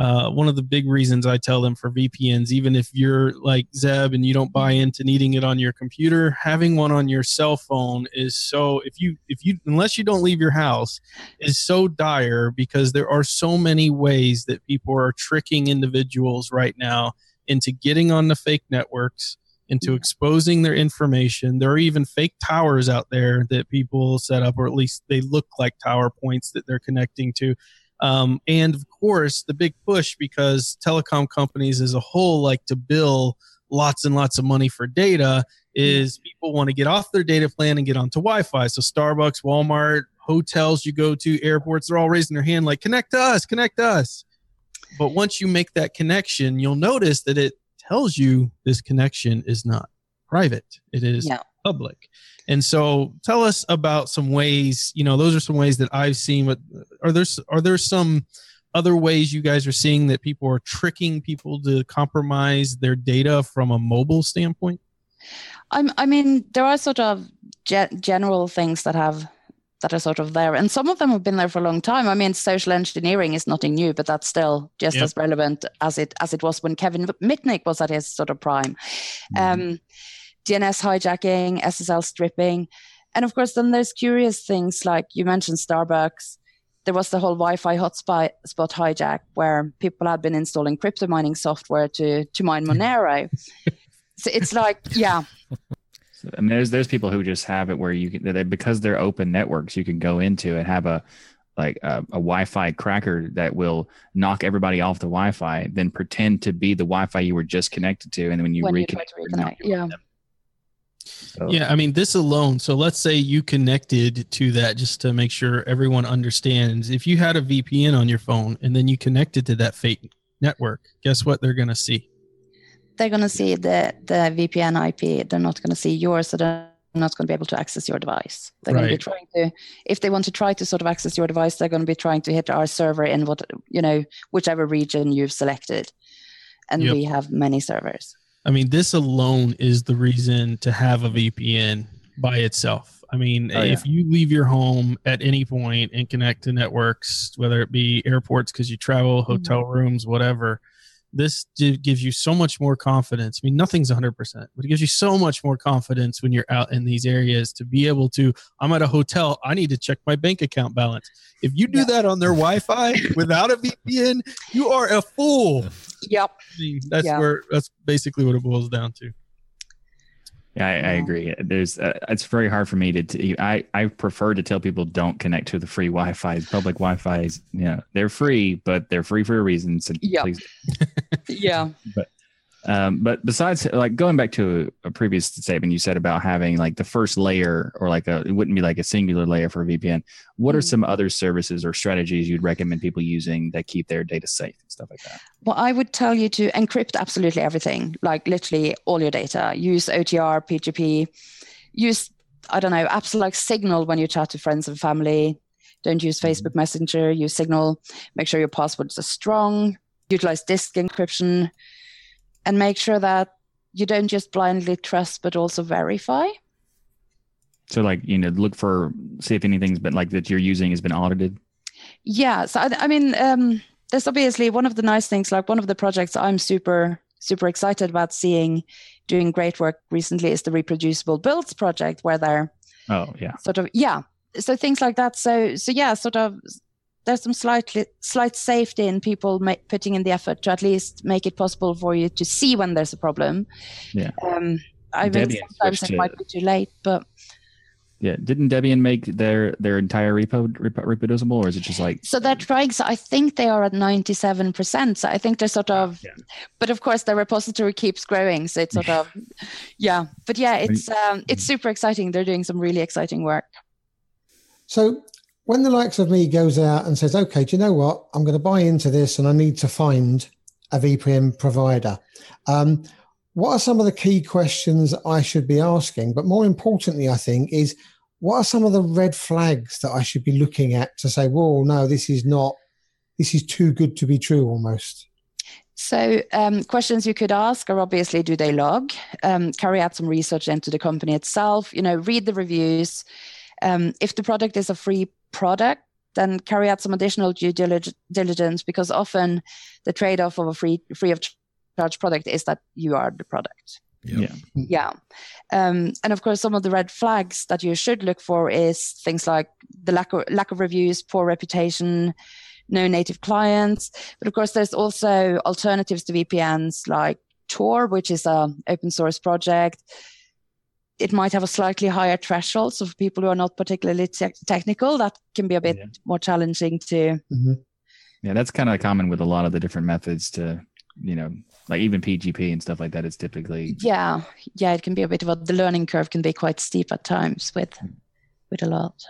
uh, one of the big reasons I tell them for VPNs, even if you're like Zeb and you don't buy into needing it on your computer, having one on your cell phone is so. If you if you unless you don't leave your house, is so dire because there are so many ways that people are tricking individuals right now into getting on the fake networks, into exposing their information. There are even fake towers out there that people set up, or at least they look like tower points that they're connecting to. Um, and of course, the big push because telecom companies as a whole like to bill lots and lots of money for data is people want to get off their data plan and get onto Wi-Fi. So Starbucks, Walmart, hotels you go to, airports, they're all raising their hand like connect to us, connect to us. But once you make that connection, you'll notice that it tells you this connection is not private. It is. Public. And so tell us about some ways, you know, those are some ways that I've seen, but are there are there some other ways you guys are seeing that people are tricking people to compromise their data from a mobile standpoint? I'm, I mean, there are sort of ge- general things that have that are sort of there, and some of them have been there for a long time. I mean, social engineering is nothing new, but that's still just Yep. as relevant as it as it was when Kevin Mitnick was at his sort of prime. Um, DNS hijacking, SSL stripping, and of course, then there's curious things like you mentioned Starbucks. There was the whole Wi-Fi hotspot spot hijack where people had been installing crypto mining software to to mine Monero. so it's like, yeah, (laughs) So, I mean, there's there's people who just have it where you can that because they're open networks, you can go into and have a like a, a Wi-Fi cracker that will knock everybody off the Wi-Fi, then pretend to be the Wi-Fi you were just connected to, and then when you when reconnect, you're reconnect. Yeah. So, Yeah, I mean, this alone. So let's say you connected to that just to make sure everyone understands. If you had a VPN on your phone and then you connected to that fake network, guess what they're going to see? They're going to see the, the VPN IP. They're not going to see yours. So they're not going to be able to access your device. They're going to be trying to, if they want to try to sort of access your device, they're going to be trying to hit our server in what, you know, whichever region you've selected. And Yep. we have many servers. I mean, this alone is the reason to have a VPN by itself. I mean, Oh, yeah. if you leave your home at any point and connect to networks, whether it be airports because you travel, Mm-hmm. hotel rooms, whatever, this gives you so much more confidence. I mean, nothing's 100%, but it gives you so much more confidence when you're out in these areas to be able to. I'm at a hotel, I need to check my bank account balance. If you do Yeah. that on their Wi Fi (laughs) without a VPN, you are a fool. Yep. I mean, that's where that's basically what it boils down to. Yeah, I, I agree. There's, uh, it's very hard for me to. to I, I prefer to tell people don't connect to the free Wi-Fi. Public Wi-Fi is, you know, they're free, but they're free for a reason. So Yeah. please Yeah. (laughs) Um, but besides, like going back to a, a previous statement you said about having like the first layer, or like a, it wouldn't be like a singular layer for a VPN. What are Mm. some other services or strategies you'd recommend people using that keep their data safe and stuff like that? Well, I would tell you to encrypt absolutely everything, like literally all your data. Use OTR, PGP. Use, I don't know, apps like Signal when you chat to friends and family. Don't use Facebook Messenger, use Signal. Make sure your passwords are strong. Utilize disk encryption. And make sure that you don't just blindly trust, but also verify. So, like, you know, look for see if anything's been like that you're using has been audited. Yeah. So, I, I mean, um, there's obviously one of the nice things, like one of the projects I'm super, super excited about seeing doing great work recently is the reproducible builds project where they're Oh, yeah. sort of, yeah. So things like that. So, so yeah, sort of, there's some slightly, slight safety in people ma- putting in the effort to at least make it possible for you to see when there's a problem. Yeah. Um, I mean, Debian sometimes it to- might be too late, but Yeah. Didn't Debian make their their entire repo repo reproducible, or is it just like So they're trying. So I think they are at ninety-seven percent. So I think they're sort of, Yeah. but of course the repository keeps growing. So it's sort of, yeah. But yeah, it's um, it's super exciting. They're doing some really exciting work. So when the likes of me goes out and says, okay, do you know what? I'm going to buy into this and I need to find a VPN provider. Um, what are some of the key questions I should be asking? But more importantly, I think, is what are some of the red flags that I should be looking at to say, whoa, no, this is not, this is too good to be true almost? So um, questions you could ask are obviously, do they log? Um, carry out some research into the company itself. You know, read the reviews. Um, if the product is a free product, then carry out some additional due diligence because often the trade-off of a free free of charge product is that you are the product. Yep. Yeah. Yeah. Um, and of course, some of the red flags that you should look for is things like the lack of lack of reviews, poor reputation, no native clients. But of course, there's also alternatives to VPNs like Tor, which is a open source project. It might have a slightly higher threshold, so for people who are not particularly te- technical, that can be a bit Yeah. more challenging to. Mm-hmm. Yeah, that's kind of common with a lot of the different methods to, you know, like even PGP and stuff like that. It's typically Yeah, yeah, it can be a bit of a. The learning curve can be quite steep at times with, with a lot.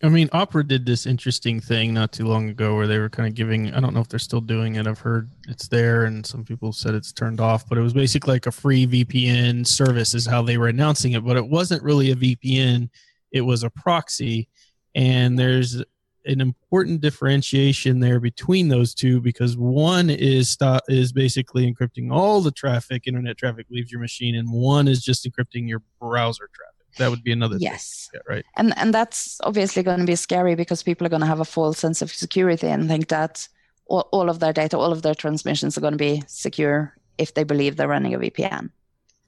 I mean, Opera did this interesting thing not too long ago where they were kind of giving, I don't know if they're still doing it. I've heard it's there and some people said it's turned off, but it was basically like a free VPN service, is how they were announcing it. But it wasn't really a VPN, it was a proxy. And there's an important differentiation there between those two because one is stop, is basically encrypting all the traffic, internet traffic leaves your machine, and one is just encrypting your browser traffic. That would be another thing. Yes. Yeah, right. and and that's obviously going to be scary because people are going to have a false sense of security and think that all, all of their data all of their transmissions are going to be secure if they believe they're running a vpn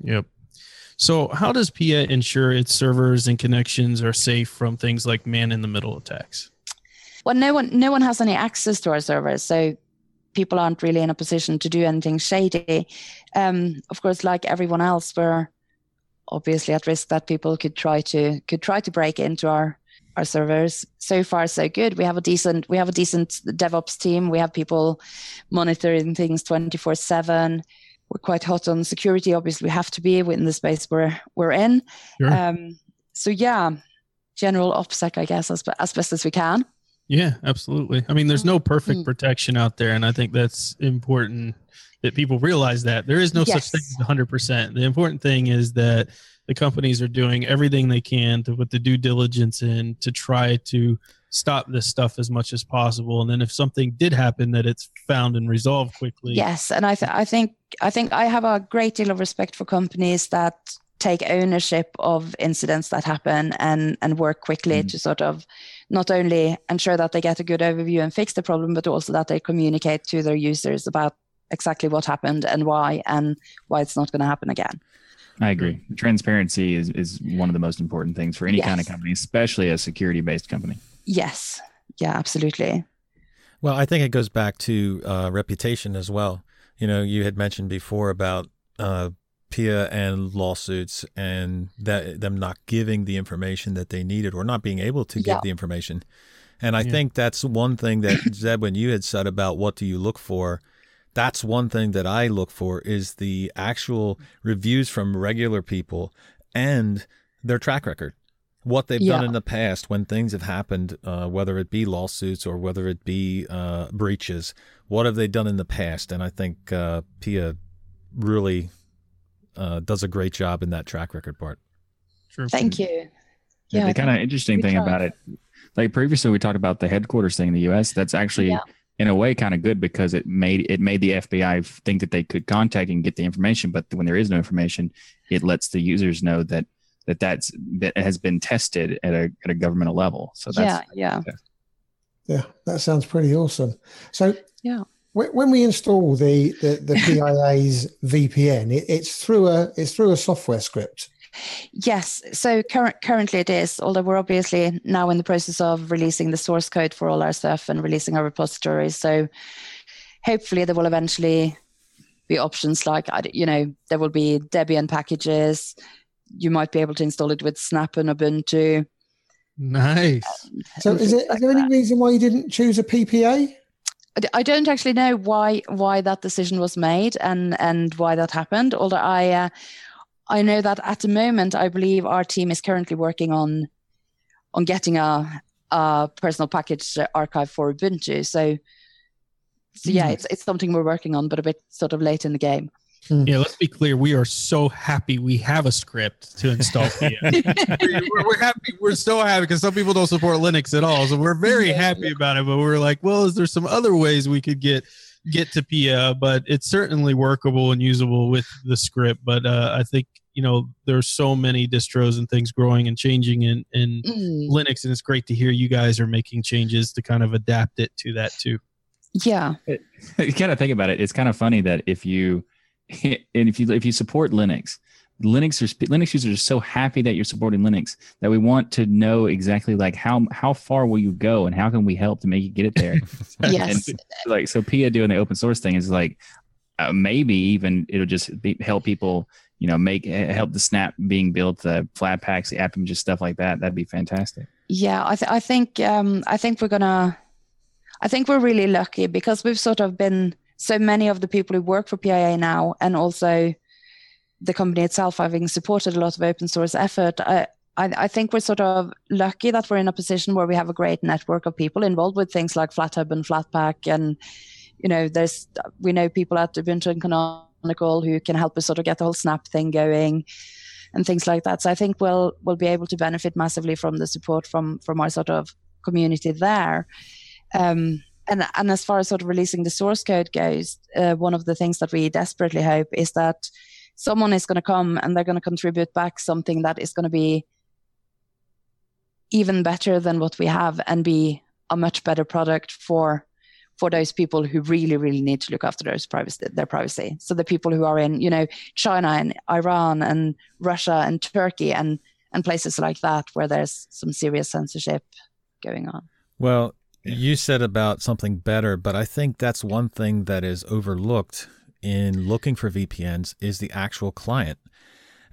Yep. So, how does PIA ensure its servers and connections are safe from things like man in the middle attacks? well no one no one has any access to our servers so people aren't really in a position to do anything shady um, of course like everyone else we're obviously at risk that people could try to could try to break into our our servers. So far so good. We have a decent we have a decent devops team. We have people monitoring things 24 7 we're quite hot on security. Obviously we have to be in the space we're we're in. Sure. um, so yeah general opsec i guess as, as best as we can. Yeah, absolutely. I mean, there's no perfect Mm. protection out there, and I think that's important that people realize that there is no such thing as 100%. The important thing is that the companies are doing everything they can to put the due diligence in to try to stop this stuff as much as possible. And then if something did happen, that it's found and resolved quickly. Yes, and I, th- I think I think I have a great deal of respect for companies that take ownership of incidents that happen and and work quickly Mm. to sort of not only ensure that they get a good overview and fix the problem, but also that they communicate to their users about exactly what happened and why and why it's not going to happen again. I agree. Transparency is, is one of the most important things for any kind of company, especially a security based company. Yes. Yeah, absolutely. Well, I think it goes back to uh, reputation as well. You know, you had mentioned before about uh, PIA and lawsuits and that them not giving the information that they needed or not being able to give Yeah. the information. And I Yeah. think that's one thing that Zeb, when you had said about what do you look for, that's one thing that I look for is the actual reviews from regular people and their track record. What they've done in the past when things have happened, uh, whether it be lawsuits or whether it be uh, breaches, what have they done in the past? And I think uh, Pia really uh, does a great job in that track record part. Sure. Thank you. Yeah, Yeah, the kind of interesting thing try. about it, like previously we talked about the headquarters thing in the U.S. That's actually, Yeah. In a way, kind of good because it made it made the FBI think that they could contact and get the information. But when there is no information, it lets the users know that that that's that has been tested at a at a governmental level. So that's yeah, yeah. Yeah, that sounds pretty awesome. So, Yeah. when, when we install the the, the (laughs) PIA's VPN, it, it's through a it's through a software script. Yes. So current, currently it is, although we're obviously now in the process of releasing the source code for all our stuff and releasing our repositories. So hopefully there will eventually be options like, you know, there will be Debian packages. You might be able to install it with Snap and Ubuntu. Nice. So, is, it, like is there any reason why you didn't choose a PPA? I don't actually know why why that decision was made and and why that happened. Although I uh, I know that at the moment I believe our team is currently working on on getting a a personal package archive for Ubuntu. So so yeah, Hmm. it's it's something we're working on, but a bit sort of late in the game. Yeah, let's be clear. We are so happy we have a script to install (laughs) Pia. we're, we're happy. We're so happy because some people don't support Linux at all. So we're very happy about it. But we're like, well, is there some other ways we could get get to Pia? But it's certainly workable and usable with the script. But uh, I think you know there's so many distros and things growing and changing in in Mm, Linux, and it's great to hear you guys are making changes to kind of adapt it to that too. yeah, you kind of think about it. It's kind of funny that if you (laughs) and if you if you support Linux, Linux are, Linux users are so happy that you're supporting Linux that we want to know exactly like how how far will you go and how can we help to make you get it there. (laughs) yes, And like so, Pia doing the open source thing is like uh, maybe even it'll just be, help people. You know, make eh, help the Snap being built, the Flatpaks, the app images, stuff like that. That'd be fantastic. Yeah, I, th- I think um, I think we're gonna. I think we're really lucky because we've sort of been so many of the people who work for PIA now, and also the company itself having supported a lot of open source effort. I, I, I think we're sort of lucky that we're in a position where we have a great network of people involved with things like FlatHub and Flatpak, and you know, there's we know people at Ubuntu and Canonical who can help us sort of get the whole Snap thing going and things like that. So I think we'll we'll be able to benefit massively from the support from from our sort of community there. Um, and and as far as sort of releasing the source code goes, uh, one of the things that we desperately hope is that someone is going to come and they're going to contribute back something that is going to be even better than what we have and be a much better product for for those people who really really need to look after their privacy their privacy so the people who are in you know china and iran and russia and turkey and and places like that where there's some serious censorship going on Well, Yeah. you said about something better, but I think that's one thing that is overlooked in looking for VPNs is the actual client.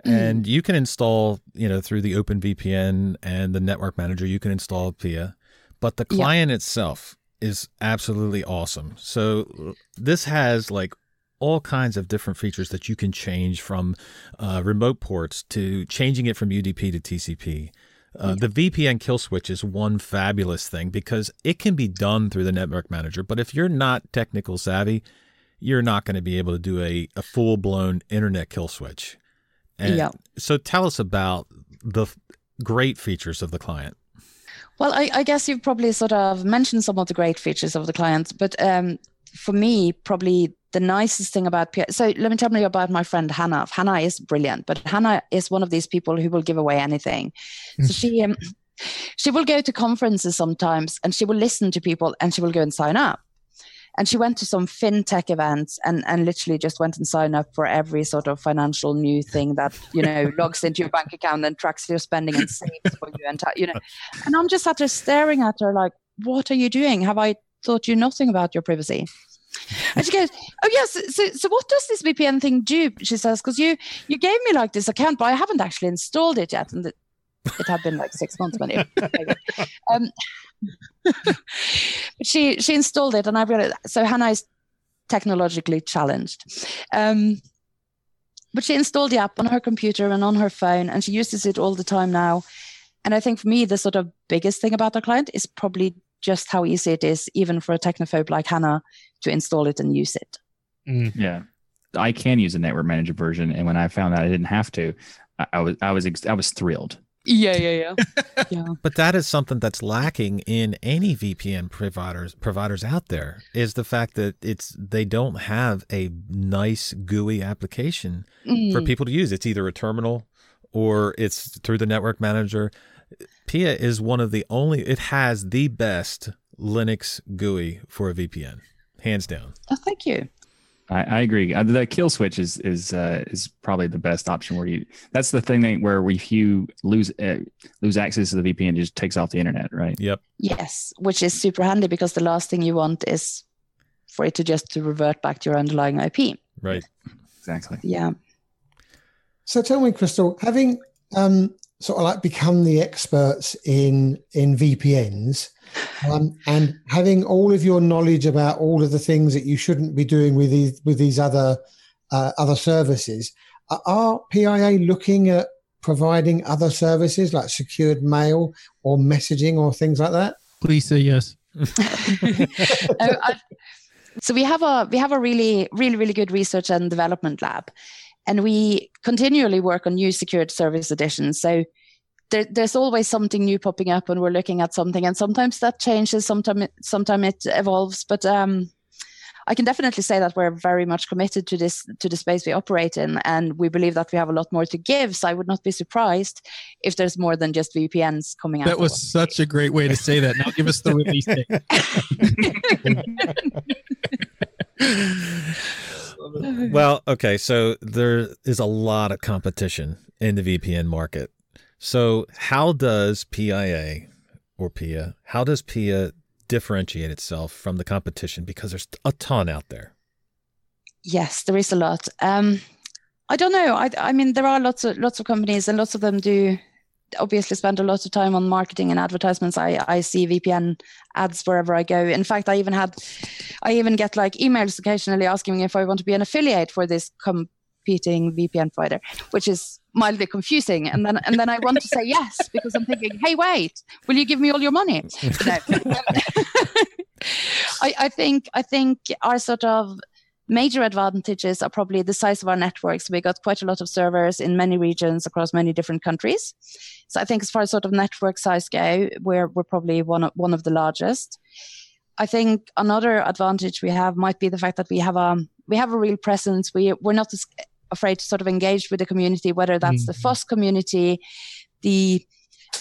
Mm. And you can install, you know, through the OpenVPN and the network manager, you can install PIA, but the Yeah. client itself is absolutely awesome. So this has like all kinds of different features that you can change from uh, remote ports to changing it from UDP to TCP. Uh, The VPN kill switch is one fabulous thing because it can be done through the network manager. But if you're not technical savvy, you're not going to be able to do a, a full blown internet kill switch. And Yeah. So tell us about the great features of the client. Well, I, I guess you've probably sort of mentioned some of the great features of the client, but um, for me, probably the nicest thing about PIA. So let me tell you about my friend Hannah. Hannah is brilliant, but Hannah is one of these people who will give away anything. So she um, she will go to conferences sometimes, and she will listen to people, and she will go and sign up. And she went to some fintech events and, and literally just went and signed up for every sort of financial new thing that, you know, (laughs) logs into your bank account and tracks your spending and saves for you. And, you know, (laughs) and I'm just sat there staring at her like, what are you doing? Have I taught you nothing about your privacy? And she goes, "Oh yes. So, so what does this VPN thing do?" She says, "Because you you gave me like this account, but I haven't actually installed it yet, and the, it had been like six months when it." (laughs) um, (laughs) she she installed it, and I realized so Hannah is technologically challenged. Um, but she installed the app on her computer and on her phone, and she uses it all the time now. And I think for me, the sort of biggest thing about our client is probably just how easy it is, even for a technophobe like Hannah, to install it and use it. Mm. Yeah, I can use a network manager version, and when I found out I didn't have to, I, I was I was I was thrilled. Yeah, yeah, yeah. (laughs) yeah. But that is something that's lacking in any VPN providers providers out there is the fact that it's they don't have a nice GUI application mm. for people to use. It's either a terminal or it's through the network manager. Pia is one of the only it has the best Linux GUI for a VPN, hands down. Oh, thank you. I, I agree. Uh, the kill switch is is uh, is probably the best option. Where you that's the thing that, where if you lose uh, lose access to the VPN, it just takes off the internet, right? Yep. Yes, which is super handy because the last thing you want is for it to just to revert back to your underlying IP. Right. Exactly. Yeah. So tell me, Christel, having um, sort of like become the experts in in VPNs, um, and having all of your knowledge about all of the things that you shouldn't be doing with these with these other uh, other services, are PIA looking at providing other services like secured mail or messaging or things like that? Please say yes. (laughs) (laughs) uh, so we have a we have a really really really good research and development lab and we continually work on new secured service editions. So there, there's always something new popping up when we're looking at something, and sometimes that changes, sometimes sometimes it evolves. But um, I can definitely say that we're very much committed to this to the space we operate in, and we believe that we have a lot more to give. So I would not be surprised if there's more than just VPNs coming out. That was such a great way to say that. Now give us the release date. (laughs) (laughs) (laughs) (laughs) well, okay, so there is a lot of competition in the VPN market. So, how does PIA or PIA, how does PIA differentiate itself from the competition? Because there's a ton out there. Yes, there is a lot. Um, I don't know. I, I mean, there are lots of lots of companies, and lots of them do obviously spend a lot of time on marketing and advertisements. I, I see VPN ads wherever I go. In fact, I even had, I even get like emails occasionally asking me if I want to be an affiliate for this competing VPN provider, which is mildly confusing. And then and then I want to say (laughs) yes because I'm thinking, hey, wait, will you give me all your money? No. (laughs) I, I think I think our sort of major advantages are probably the size of our networks. We got quite a lot of servers in many regions across many different countries. So I think as far as sort of network size go, we're we're probably one of one of the largest. I think another advantage we have might be the fact that we have a we have a real presence. We we're not as afraid to sort of engage with the community, whether that's mm-hmm. the FOSS community, the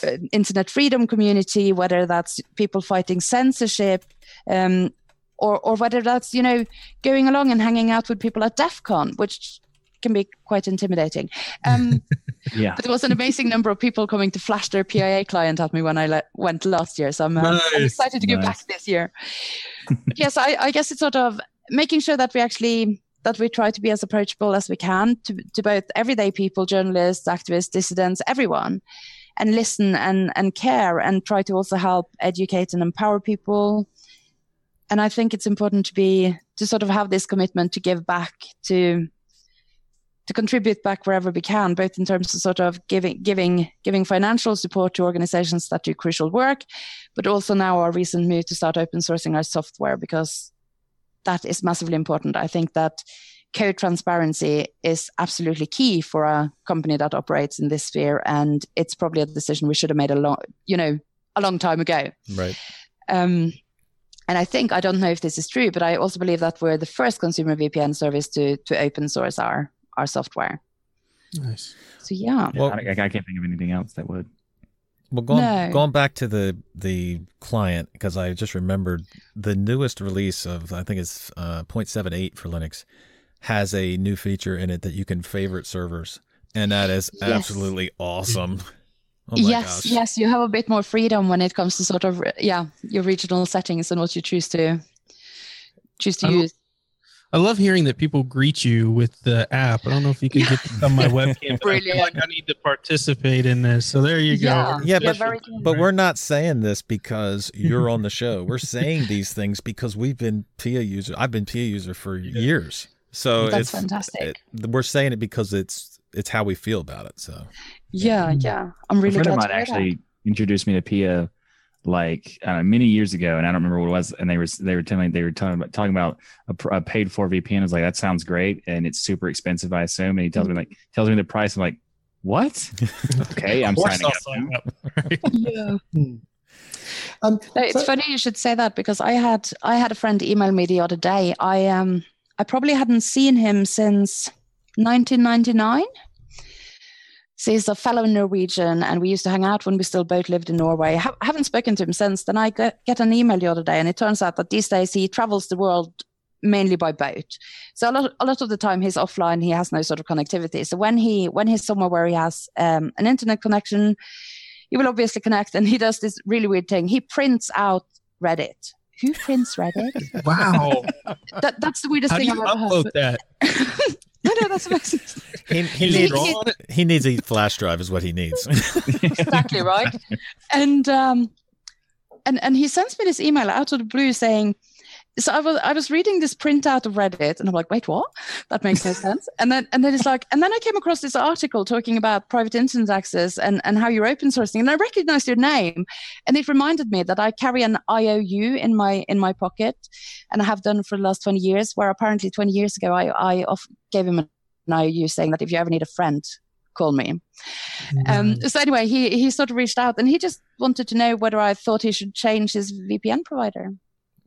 uh, internet freedom community, whether that's people fighting censorship, um, or or whether that's you know going along and hanging out with people at DEF CON, which can be quite intimidating. Um, (laughs) yeah. But there was an amazing number of people coming to flash their PIA client at me when I le- went last year. So I'm, nice. I'm excited to nice. back this year. yes, I, I, guess it's sort of making sure that we actually that we try to be as approachable as we can to, to both everyday people, journalists, activists, dissidents, everyone, and listen and, and care and try to also help educate and empower people. And I think it's important to be to sort of have this commitment to give back to to contribute back wherever we can, both in terms of sort of giving giving giving financial support to organizations that do crucial work, but also now our recent move to start open sourcing our software because that is massively important. I think that code transparency is absolutely key for a company that operates in this sphere, and it's probably a decision we should have made a long, you know, a long time ago. Right. Um, and I think I don't know if this is true, but I also believe that we're the first consumer VPN service to to open source our our software. Nice. So yeah, Well- I, I can't think of anything else that would. Well, going No. going back to the the client because I just remembered the newest release of I think it's uh, 0.78 for Linux has a new feature in it that you can favorite servers, and that is Yes. absolutely awesome. (laughs) Oh yes, gosh. yes, you have a bit more freedom when it comes to sort of yeah your regional settings and what you choose to choose to I lo- use. I love hearing that people greet you with the app. I don't know if you could get on my (laughs) webcam. but I feel like I need to participate in this. So there you go. Yeah. Yeah, Yeah, but very but we're not saying this because you're on the show. We're saying these things because we've been PIA user. I've been PIA user for years, so That's it's fantastic. it- we're saying it because it's it's how we feel about it. So Yeah, yeah, I'm A really friend of glad mine to hear that. actually introduced me to Pia like uh, many years ago, and I don't remember what it was. And they were they were telling they were talking about talking about a, a paid for VPN. I was like, that sounds great, and it's super expensive, I assume. And he tells me like tells me the price. I'm like, what? (laughs) okay, I'm Of signing up. sign up. (laughs) Right? Yeah. Um, No, it's so- funny you should say that because I had I had a friend email me the other day. I um I probably hadn't seen him since 1999. So he's a fellow Norwegian, and we used to hang out when we still both lived in Norway. Ha- haven't spoken to him since. Then I get, get an email the other day, and it turns out that these days he travels the world mainly by boat. So a lot, a lot of the time he's offline. He has no sort of connectivity. So when he when he's somewhere where he has um, an internet connection, he will obviously connect and (laughs) he does this really weird thing. He prints out Reddit. Who prints Reddit? Wow. that, that's the weirdest How do thing you I've ever heard. upload that? (laughs) I know that's amazing. he he needs draw he needs a flash drive is what he needs. (laughs) exactly right. And um, and and he sends me this email out of the blue saying, so I was I was reading this printout of Reddit and I'm like, wait, what? That makes no sense. And then and then it's like, and then I came across this article talking about private internet access and and how you're open sourcing, and I recognized your name, and it reminded me that I carry an IOU in my in my pocket, and I have done for the last 20 years. Where apparently 20 years ago I I off, gave him an IOU saying that if you ever need a friend, call me. Um, so anyway, he he sort of reached out and he just wanted to know whether I thought he should change his VPN provider.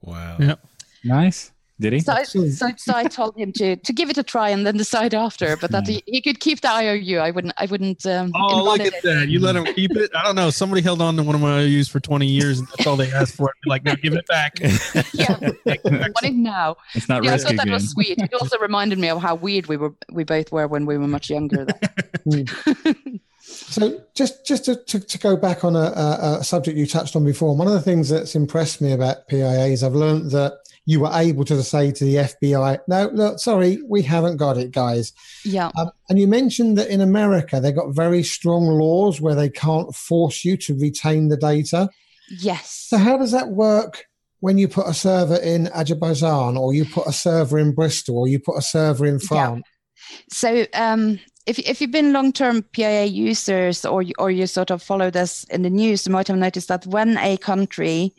wow. Yeah. Nice. Did he? So I, so, so I told him to to give it a try and then decide after, but that he, he could keep the IOU. I wouldn't I wouldn't. Um, Oh, look at that. You let him (laughs) keep it? I don't know. Somebody held on to one of my IOUs for 20 years and that's all they asked for. Like, no, give it back. (laughs) Yeah, I want it now. It's not Yeah, I thought that again. was sweet. It also reminded me of how weird we were we both were when we were much younger. (laughs) So just just to, to, to go back on a, a, a subject you touched on before, one of the things that's impressed me about PIA is I've learned that you were able to say to the FBI, "No, look, sorry, we haven't got it, guys." Yeah. Um, and you mentioned that in America they've got very strong laws where they can't force you to retain the data. Yes. So how does that work when you put a server in Azerbaijan, or you put a server in Bristol, or you put a server in France? So um, if if you've been long-term PIA users or you, or you sort of followed us in the news, you might have noticed that when a country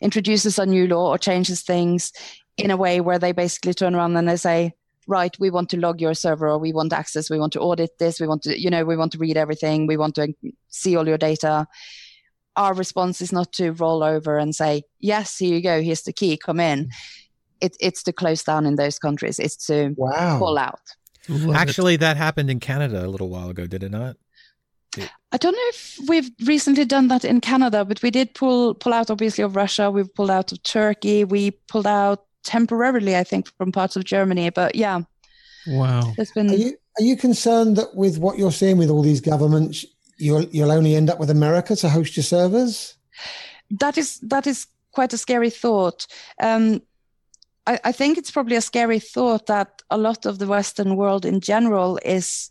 introduces a new law or changes things in a way where they basically turn around and they say, right, we want to log your server or we want access, we want to audit this, we want to, you know, we want to read everything, we want to see all your data. Our response is not to roll over and say, yes, here you go, here's the key, come in. It, it's to close down in those countries. It's to Wow. pull out. Love it. Actually, that happened in Canada a little while ago, did it not? I don't know if we've recently done that in Canada, but we did pull pull out obviously of Russia. We've pulled out of Turkey. We pulled out temporarily, I think, from parts of Germany. But yeah, Wow. there's been Are you are you concerned that with what you're seeing with all these governments, you'll you'll only end up with America to host your servers? that is that is quite a scary thought. Um, I, I think it's probably a scary thought that a lot of the Western world in general is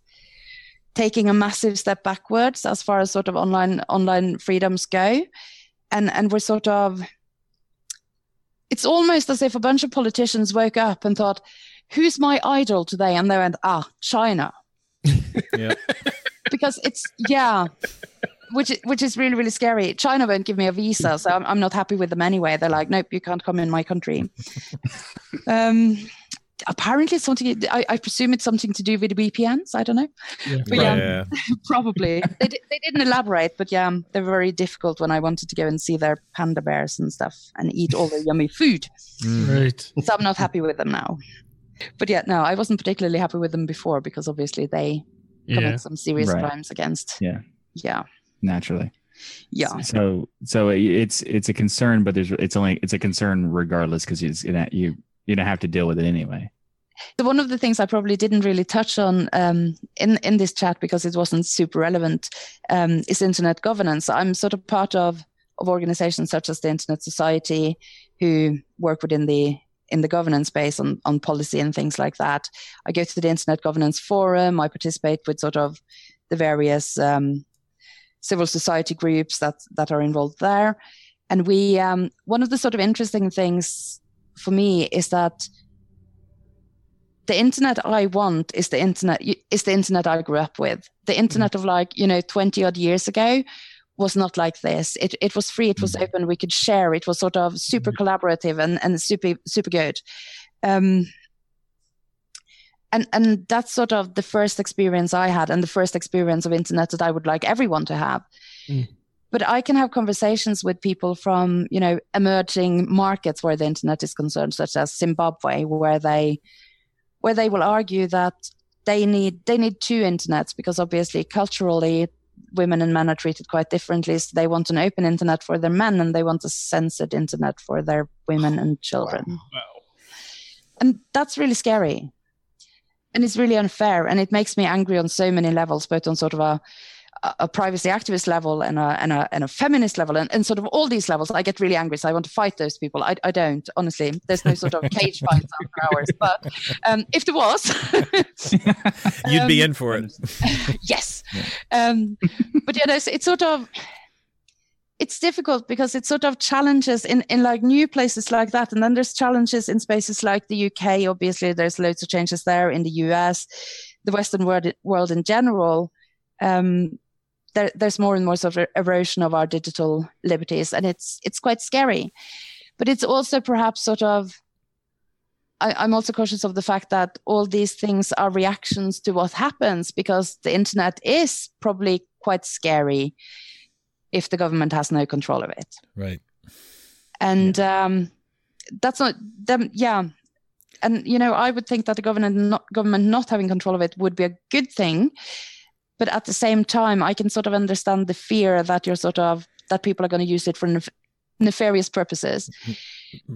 taking a massive step backwards as far as sort of online online freedoms go, and and we're sort of. It's almost as if a bunch of politicians woke up and thought, "Who's my idol today?" And they went, "Ah, China." (laughs) Yeah. because it's yeah which which is really really scary china won't give me a visa so i'm, I'm not happy with them anyway they're like nope you can't come in my country (laughs) um apparently it's something I, I, presume it's something to do with the VPNs. I don't know. Yeah. But yeah, (laughs) probably. they, they didn't elaborate, but yeah, they're very difficult when I wanted to go and see their panda bears and stuff and eat all the yummy food. Mm. Right. So I'm not happy with them now. But yeah, no, I wasn't particularly happy with them before because obviously they yeah. commit some serious right. crimes against. Yeah. Yeah. Naturally. Yeah. So so it's it's a concern, but there's it's only it's a concern regardless because you you you don't have to deal with it anyway. So one of the things I probably didn't really touch on um, in in this chat because it wasn't super relevant um, is internet governance. I'm sort of part of of organizations such as the Internet Society, who work within the in the governance space on, on policy and things like that. I go to the Internet Governance Forum. I participate with sort of the various um, civil society groups that that are involved there. And we um, one of the sort of interesting things for me is that the internet I want is the internet is the internet I grew up with. The internet mm. of like you know twenty odd years ago was not like this. It it was free. It was mm. open. We could share. It was sort of super mm. collaborative and and super super good. Um, and and that's sort of the first experience I had and the first experience of internet that I would like everyone to have. Mm but I can have conversations with people from you know emerging markets where the internet is concerned, such as Zimbabwe, where they where they will argue that they need they need two internets because obviously culturally women and men are treated quite differently. So they want an open internet for their men and they want a censored internet for their women and (sighs) children. Wow. And that's really scary. And it's really unfair. And it makes me angry on so many levels, both on sort of a a privacy activist level and a, and a, and a feminist level and, and sort of all these levels, I get really angry. So I want to fight those people. I, I don't, honestly. There's no sort of (laughs) cage fights after hours. But um, if there was, (laughs) (laughs) you'd um, be in for it. yes. Um, but yeah, it's, it's sort of, it's difficult because it sort of challenges in, in like new places like that. And then there's challenges in spaces like the UK. Obviously, there's loads of changes there in the US, the Western world, world in general. Um, there, there's more and more sort of erosion of our digital liberties, and it's it's quite scary. But it's also perhaps sort of I, am also cautious of the fact that all these things are reactions to what happens because the internet is probably quite scary if the government has no control of it. Right. And yeah. um, that's not them. Yeah. And you know, I would think that the government not government not having control of it would be a good thing but at the same time i can sort of understand the fear that you're sort of that people are going to use it for nef- nefarious purposes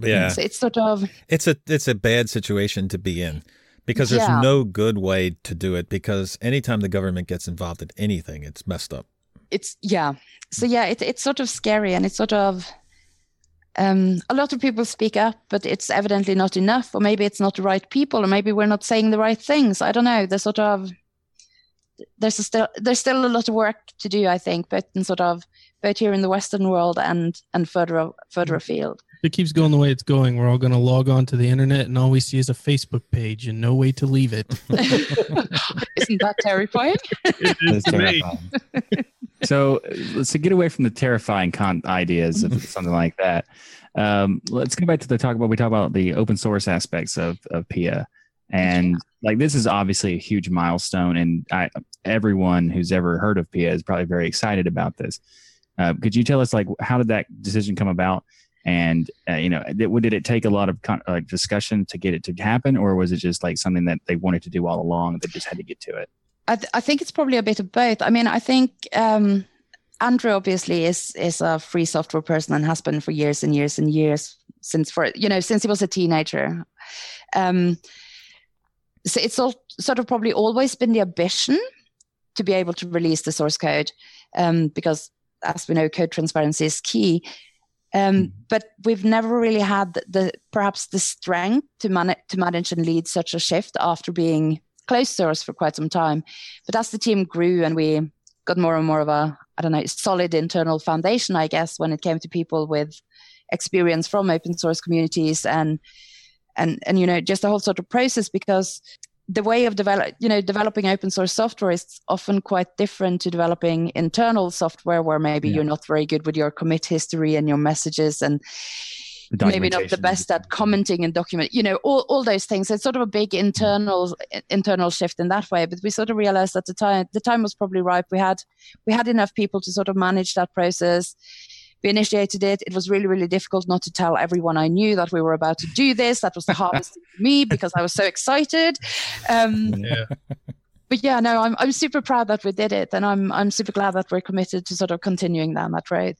yeah so it's sort of it's a it's a bad situation to be in because there's yeah. no good way to do it because anytime the government gets involved in anything it's messed up it's yeah so yeah it, it's sort of scary and it's sort of um, a lot of people speak up, but it's evidently not enough, or maybe it's not the right people, or maybe we're not saying the right things. I don't know. There's sort of there's still there's still a lot of work to do, I think, both in sort of both here in the Western world and and further further afield. It keeps going the way it's going. We're all going to log on to the internet, and all we see is a Facebook page, and no way to leave it. (laughs) Isn't that terrifying? (laughs) it is terrifying. so, let's get away from the terrifying con- ideas of (laughs) something like that. Um, let's go back to the talk about we talk about the open source aspects of of PIA. And like this is obviously a huge milestone, and I, everyone who's ever heard of PIA is probably very excited about this. Uh, could you tell us like how did that decision come about? And uh, you know, did, did it take a lot of con- like discussion to get it to happen, or was it just like something that they wanted to do all along? They just had to get to it. I, th- I think it's probably a bit of both. I mean, I think um, Andrew obviously is is a free software person and has been for years and years and years since for you know since he was a teenager. Um, so it's all sort of probably always been the ambition to be able to release the source code um, because as we know code transparency is key um, mm-hmm. but we've never really had the, the perhaps the strength to, man- to manage and lead such a shift after being closed source for quite some time but as the team grew and we got more and more of a i don't know solid internal foundation i guess when it came to people with experience from open source communities and and and you know just the whole sort of process because the way of develop you know developing open source software is often quite different to developing internal software where maybe yeah. you're not very good with your commit history and your messages and maybe not the best at commenting and document you know all, all those things. It's sort of a big internal internal shift in that way. But we sort of realized at the time the time was probably ripe. We had we had enough people to sort of manage that process we initiated it it was really really difficult not to tell everyone i knew that we were about to do this that was the hardest thing for me because i was so excited um, Yeah. but yeah no I'm, I'm super proud that we did it and i'm i'm super glad that we're committed to sort of continuing down that road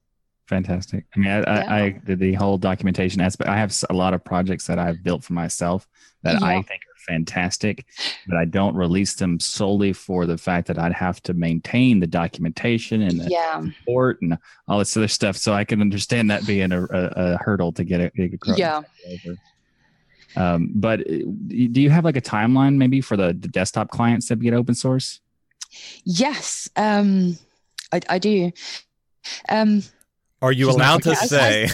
Fantastic. I mean, I, I, I did the whole documentation aspect. I have a lot of projects that I've built for myself that I think are fantastic, but I don't release them solely for the fact that I'd have to maintain the documentation and the yeah support and all this other stuff. So I can understand that being a, a, a hurdle to get it across. yeah over. Um, but uh, do you have like a timeline maybe for the, the desktop clients that get open source? yes um i, I do um Are you She's allowed to gonna- say?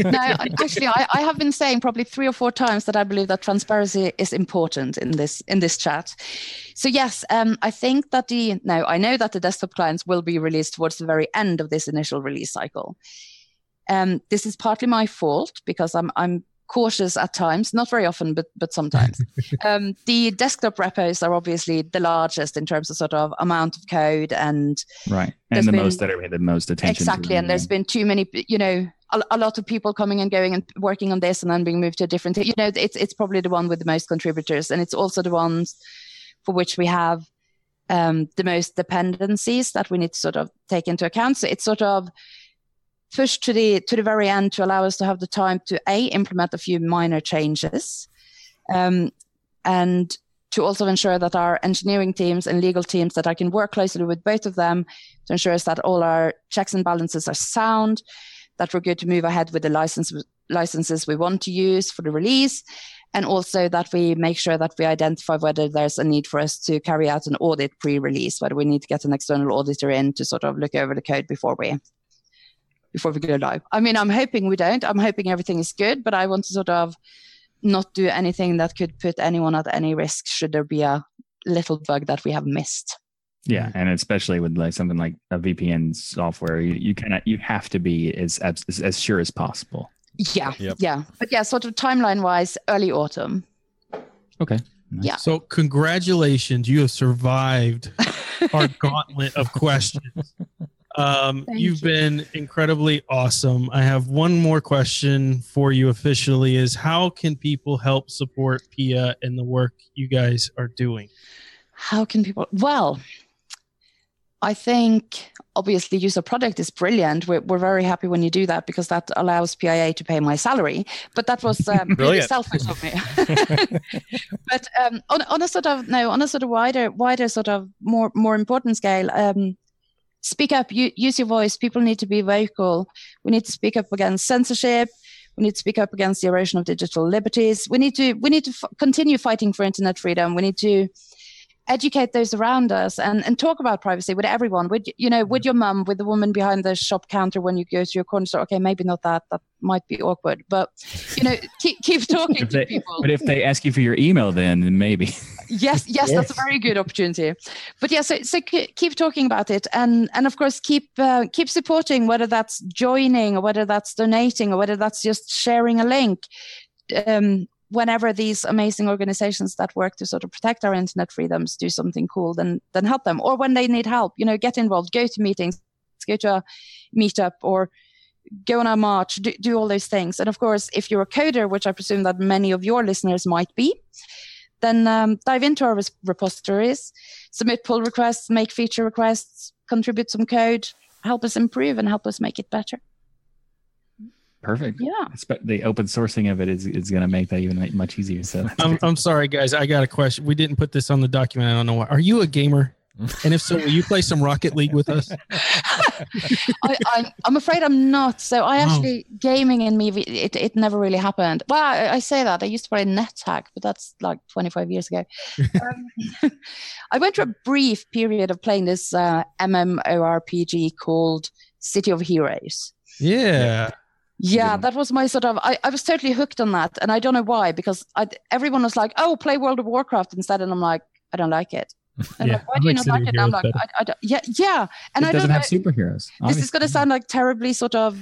no, actually, I, I have been saying probably three or four times that I believe that transparency is important in this in this chat. So yes, um, I think that the no, I know that the desktop clients will be released towards the very end of this initial release cycle. Um, this is partly my fault because I'm I'm cautious at times, not very often, but but sometimes. (laughs) um, the desktop repos are obviously the largest in terms of sort of amount of code and Right. And the been- most that are the most attention. exactly and there's been too many you know a, a lot of people coming and going and working on this and then being moved to a different you know it's it's probably the one with the most contributors and it's also the ones for which we have um, the most dependencies that we need to sort of take into account so it's sort of pushed to the to the very end to allow us to have the time to a implement a few minor changes um, and to also ensure that our engineering teams and legal teams that I can work closely with both of them to ensure that all our checks and balances are sound, that we're good to move ahead with the license licenses we want to use for the release, and also that we make sure that we identify whether there's a need for us to carry out an audit pre-release, whether we need to get an external auditor in to sort of look over the code before we before we go live. I mean, I'm hoping we don't. I'm hoping everything is good, but I want to sort of not do anything that could put anyone at any risk should there be a little bug that we have missed. Yeah, and especially with like something like a VPN software, you, you cannot you have to be as as, as sure as possible. Yeah, Yep. yeah. But yeah, sort of timeline wise, early autumn. Okay. Yeah. So congratulations, you have survived our gauntlet of questions. (laughs) Um, you've you. been incredibly awesome. I have one more question for you officially is how can people help support Pia and the work you guys are doing? How can people? Well, I think obviously user product is brilliant. We're, we're very happy when you do that because that allows PIA to pay my salary. But that was um, (laughs) really selfish of me. (laughs) but um, on, on a sort of no, on a sort of wider, wider sort of more more important scale, um, speak up. Use your voice. People need to be vocal. We need to speak up against censorship. We need to speak up against the erosion of digital liberties. We need to we need to f- continue fighting for internet freedom. We need to educate those around us and, and talk about privacy with everyone. With you know with your mum with the woman behind the shop counter when you go to your corner store okay maybe not that that might be awkward but you know (laughs) keep, keep talking to they- people. But if they ask you for your email, then then maybe. yes (laughs) yes that's a very good opportunity. But yeah so, so keep talking about it and and of course keep uh, keep supporting whether that's joining or whether that's donating or whether that's just sharing a link. Um, whenever these amazing organizations that work to sort of protect our internet freedoms do something cool then then help them. Or when they need help you know get involved go to meetings go to a meetup or go on a march do, do all those things. And of course if you're a coder which i presume that many of your listeners might be then um, dive into our repositories submit pull requests make feature requests contribute some code help us improve and help us make it better Perfect. yeah Espe- The open sourcing of it is, is going to make that even much easier. So (laughs) I'm. I'm sorry, guys. I got a question. We didn't put this on the document. I don't know why. Are you a gamer? (laughs) And if so, will you play some Rocket League with us? (laughs) I, I, I'm afraid I'm not. So I Oh. actually gaming in me, it, it never really happened. Well, I, I say that I used to play NetHack, but that's like 25 years ago. Um, I went through a brief period of playing this uh, MMORPG called City of Heroes. Yeah. Yeah, that was my sort of. I, I was totally hooked on that, and I don't know why because I, everyone was like, "Oh, play World of Warcraft instead," and I'm like, "I don't like it." And Yeah, like, why I do you like not like it? And I'm like. I, I don't, yeah, yeah. And it I doesn't don't have know, superheroes. this is going to sound like terribly sort of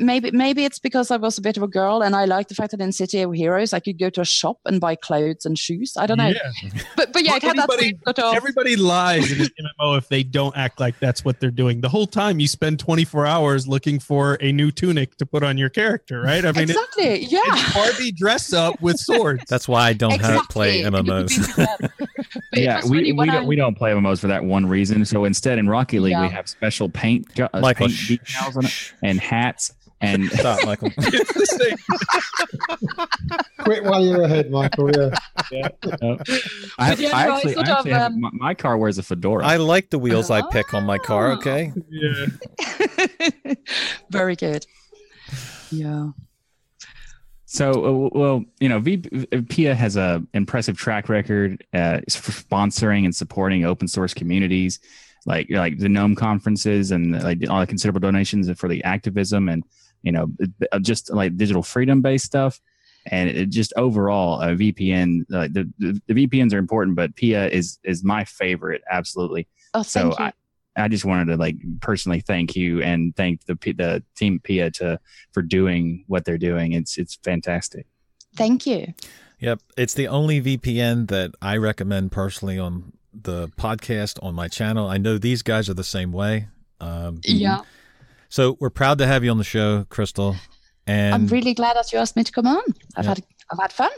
maybe maybe it's because I was a bit of a girl and I like the fact that in City of Heroes I could go to a shop and buy clothes and shoes. I don't know, Yeah. but but yeah, it had that Everybody- sort of Everybody lies in an MMO if they don't act like that's what they're doing. The whole time you spend 24 hours looking for a new tunic to put on your character, right? I mean, it- exactly, yeah. it's Barbie dress up with (laughs) swords. That's why I don't have play MMOs. (laughs) But (laughs) it yeah, we, we, don't, we don't play MMOs for that one reason. So instead, in Rocket League, we have special paint, jo- uh, Michael, paint shh, decals on it and hats. And stop, Michael. (laughs) it's the same. (laughs) Quit while you're ahead, Michael. Yeah. I, yeah, I no, I actually, of, have, um, my, my car wears a fedora. I like the wheels I pick on my car. Oh. Okay. Yeah. Very good. Yeah. So, uh, well, you know, v- PIA has a impressive track record uh, for sponsoring and supporting open source communities, like like the GNOME conferences and like all the considerable donations for the activism and you know uh, just like digital freedom based stuff. And it just overall, a VPN, uh, the, the the VPNs are important, but PIA is is my favorite, absolutely. Oh, So you. I, I just wanted to like personally thank you and thank the the team PIA to for doing what they're doing. It's it's fantastic. thank you. Yep. It's the only VPN that I recommend personally on the podcast on my channel. I know these guys are the same way. Um, Yeah. So we're proud to have you on the show, Christel. And I'm really glad that you asked me to come on. I've Yeah. had I've had fun.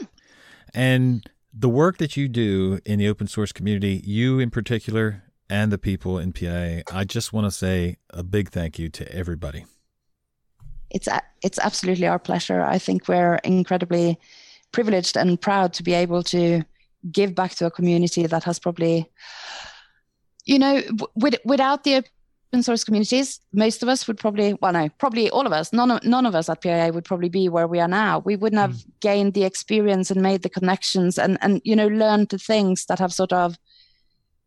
And the work that you do in the open source community, you in particular, and the people in PIA, I just want to say a big thank you to everybody. It's a- it's absolutely our pleasure. I think we're incredibly privileged and proud to be able to give back to a community that has probably, you know, with, without the open source communities, most of us would probably, well, no, probably all of us, none of, none of us at PIA would probably be where we are now. We wouldn't have mm. gained the experience and made the connections and, and, you know, learned the things that have sort of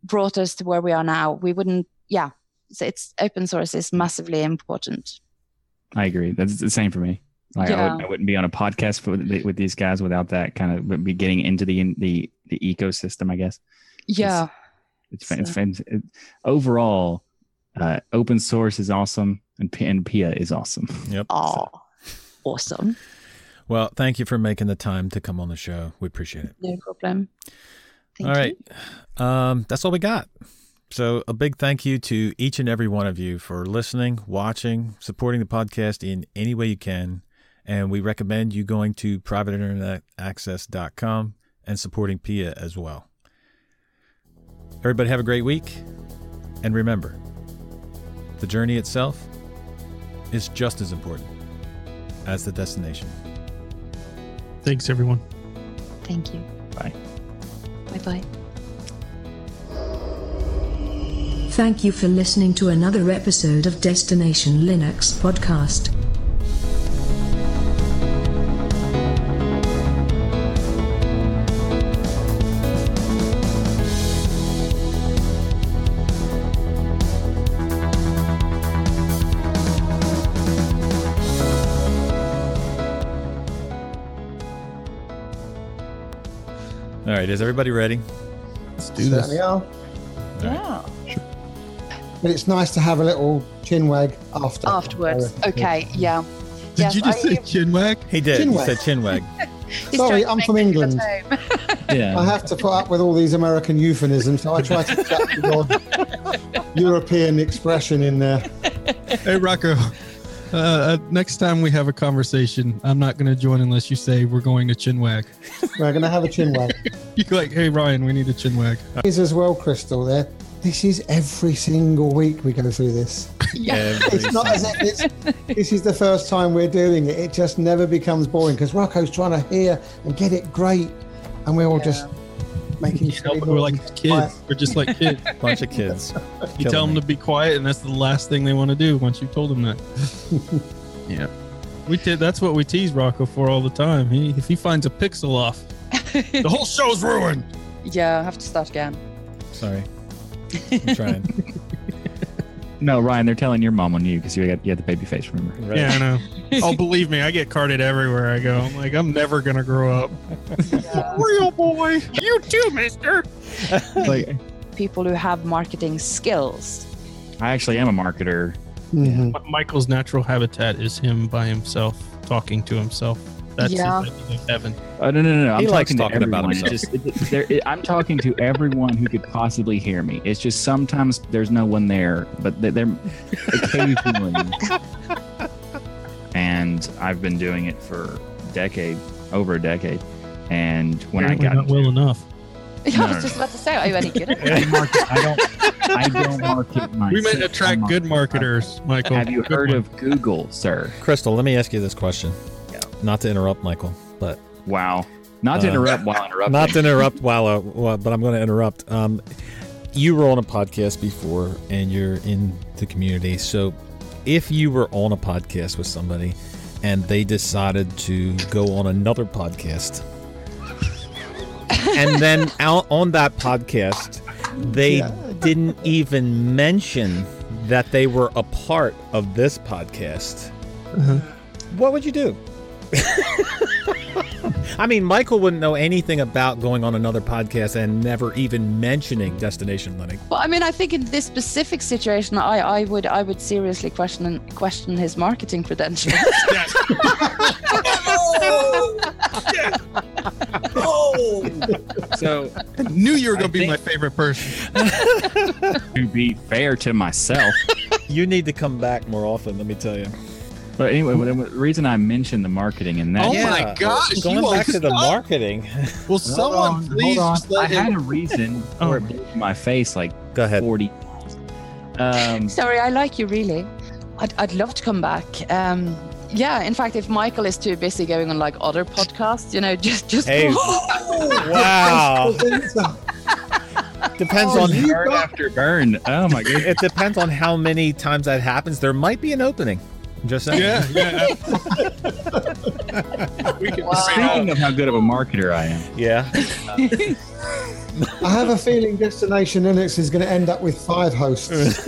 brought us to where we are now. We wouldn't, yeah. So it's open source is massively important. I agree. That's the same for me. Like I, Yeah. wouldn't, I wouldn't be on a podcast with, with these guys without that kind of be getting into the the the ecosystem. I guess Yeah. it's, fan- it's fan- it, overall uh, open source is awesome and, P- and PIA is awesome. (laughs) Yep. Oh, awesome. Well, thank you for making the time to come on the show. We appreciate it. No problem. Thank all right. you. Um, that's all we got. So, a big thank you to each and every one of you for listening, watching, supporting the podcast in any way you can. And we recommend you going to privateinternetaccess.com and supporting PIA as well. Everybody have a great week. And remember, the journey itself is just as important as the destination. Thanks, everyone. Thank you. Bye. Bye bye. Thank you for listening to another episode of Destination Linux podcast. Right, is everybody ready? Let's do this. Certainly are. Yeah. Sure. But it's nice to have a little chin wag after. Afterwards. Okay. Yeah. Did Yes, you just I say hear- chinwag? He did. He Chinwag. said chinwag. (laughs) He's Sorry, I'm from England. (laughs) Yeah. I have to put up with all these American euphemisms, so I try to (laughs) get the European expression in there. Hey, Rocco. Uh, uh, next time we have a conversation, I'm not going to join unless you say we're going to chinwag. (laughs) We're going to have a chin wag. (laughs) You're like, hey, Ryan, we need a chinwag. Is as well, Christel. There. This is every single week we go through this. (laughs) Every It's not as if it's, this is the first time we're doing it. It just never becomes boring because Rocco's trying to hear and get it great, and we're all just making You know, we're like noises. kids. We're just like kids. (laughs) bunch of kids. You tell them to be quiet, and that's the last thing they want to do once you told them that. (laughs) yeah, we did. That's what we tease Rocco for all the time. He, if he finds a pixel off, the whole show's ruined. (laughs) Yeah, I have to start again. Sorry. I'm trying. No, Ryan, they're telling your mom on you because you got you had the baby face. Remember? Right. Yeah, I know. oh, believe me, I get carded everywhere I go. I'm like, I'm never gonna grow up. (laughs) Real boy, you too, Mister. (laughs) like people who have marketing skills. I actually am a marketer. Mhm. Michael's natural habitat is him by himself, talking to himself. That's Yeah. his idea of heaven. Oh no no no! no. I'm He likes talking to talking about everyone. Himself. just, it, there, it, I'm talking to everyone who could possibly hear me. It's just sometimes there's no one there, but they- they're occasionally. and I've been doing it for a decade, over a decade. And when I got not well enough. (laughs) I No, was just about to say, are you any good at it? I, market, I don't, I don't market myself. We meant attract good marketers, Michael. Have you Good heard one. of Google, sir? Christel, let me ask you this question. Not to interrupt Michael, but Wow. Not to Uh, interrupt while (laughs) interrupting. not to interrupt while, uh, well, but I'm going to interrupt. Um, you were on a podcast before, and you're in the community. So, if you were on a podcast with somebody, and they decided to go on another podcast, and then (laughs) out on that podcast, they Yeah. didn't even mention that they were a part of this podcast. Uh-huh. What would you do? (laughs) I mean, Michael wouldn't know anything about going on another podcast and never even mentioning Destination Linux. Well, I mean, I think in this specific situation, I, I would I would seriously question question his marketing credentials. (laughs) (laughs) Oh, so, I knew you were going to be think- my favorite person. to be fair to myself, You need to come back more often, let me tell you. But anyway, the reason I mentioned the marketing and that Oh my gosh, Going back want to the to- marketing. Will Hold someone on, please hold on. just let I had a reason (laughs) Oh for it my- being my face like Go ahead. 40 um Sorry, I like you really. I'd, I'd love to come back. Um, yeah, in fact, if Michael is too busy going on like other podcasts, you know, (laughs) just just Hey, (laughs) wow. Depends Oh, on you burn got- after burn oh my goodness it depends on how many times that happens. There might be an opening. Just saying. Yeah, yeah. (laughs) we can Wow. speaking of how good of a marketer i am Yeah. I have a feeling Destination Linux is going to end up with five hosts. (laughs)